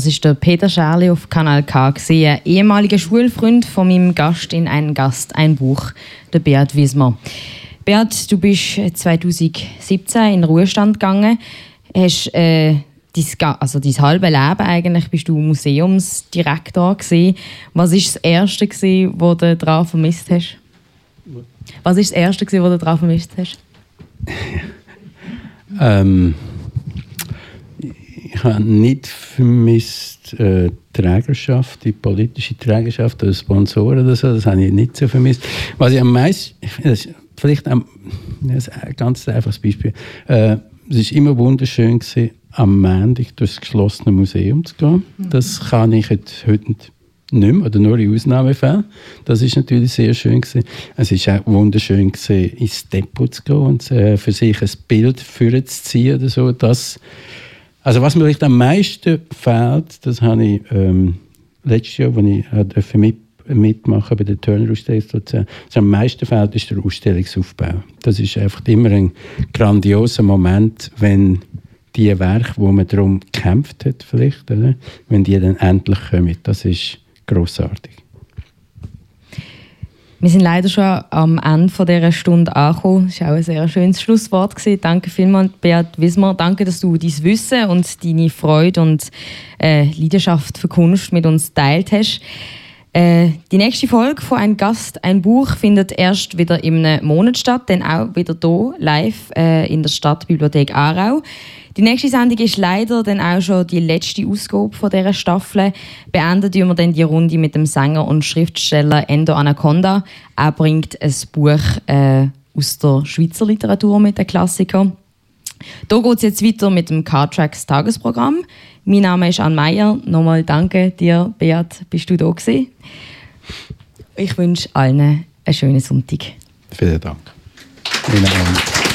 Das ist der Peter Scherli auf Kanal K, gesehen, ehemaliger Schulfreund von meinem Gast in Ein Gast, ein Buch, der Beat Wiesmer. Beat, du bist 2017 in den Ruhestand gegangen, hast äh, dein, also dein halbe Leben eigentlich bist du Museumsdirektor gesehen. Was ist das erste gewesen, wo du daran vermisst hast? Was ist das erste gewesen, wo du daran vermisst hast? ähm, ich habe nicht vermisst äh, Trägerschaft, die politische Trägerschaft oder Sponsoren oder so, das habe ich nicht so vermisst. Was ich am meisten, vielleicht am, das ist ein ganz einfaches Beispiel, äh, es war immer wunderschön gewesen, am Montag durchs geschlossene Museum zu gehen. Mhm. Das kann ich jetzt heute nicht mehr oder nur in Ausnahmefällen. Das ist natürlich sehr schön gewesen. Es ist auch wunderschön gewesen, ins Depot zu gehen und äh, für sich ein Bild zu ziehen oder so. Das, also was mir am meisten fehlt, das habe ich ähm, letztes Jahr, als ich äh, mit, mitmachen bei der Turner Ausstellung was am meisten fehlt, ist der Ausstellungsaufbau. Das ist einfach immer ein grandioser Moment, wenn die Werke, wo man darum gekämpft hat, vielleicht, oder? wenn die dann endlich kommen. Das ist großartig. Wir sind leider schon am Ende dieser Stunde angekommen. Das war auch ein sehr schönes Schlusswort. Danke vielmals, Beat Wismar. Danke, dass du dein Wissen und deine Freude und äh, Leidenschaft für Kunst mit uns teilt hast. Äh, die nächste Folge von «Ein Gast, ein Buch» findet erst wieder im Monat statt, dann auch wieder hier live äh, in der Stadtbibliothek Aarau. Die nächste Sendung ist leider dann auch schon die letzte Ausgabe von dieser Staffel. Beendet wir dann die Runde mit dem Sänger und Schriftsteller Endo Anaconda. Er bringt ein Buch äh, aus der Schweizer Literatur mit den Klassikern. Hier geht es jetzt weiter mit dem Card-Tracks Tagesprogramm. Mein Name ist Anne Meyer. Nochmal danke dir, Beat, bist du da gewesen. Ich wünsche allen einen schönen Sonntag. Vielen Dank. Vielen Dank.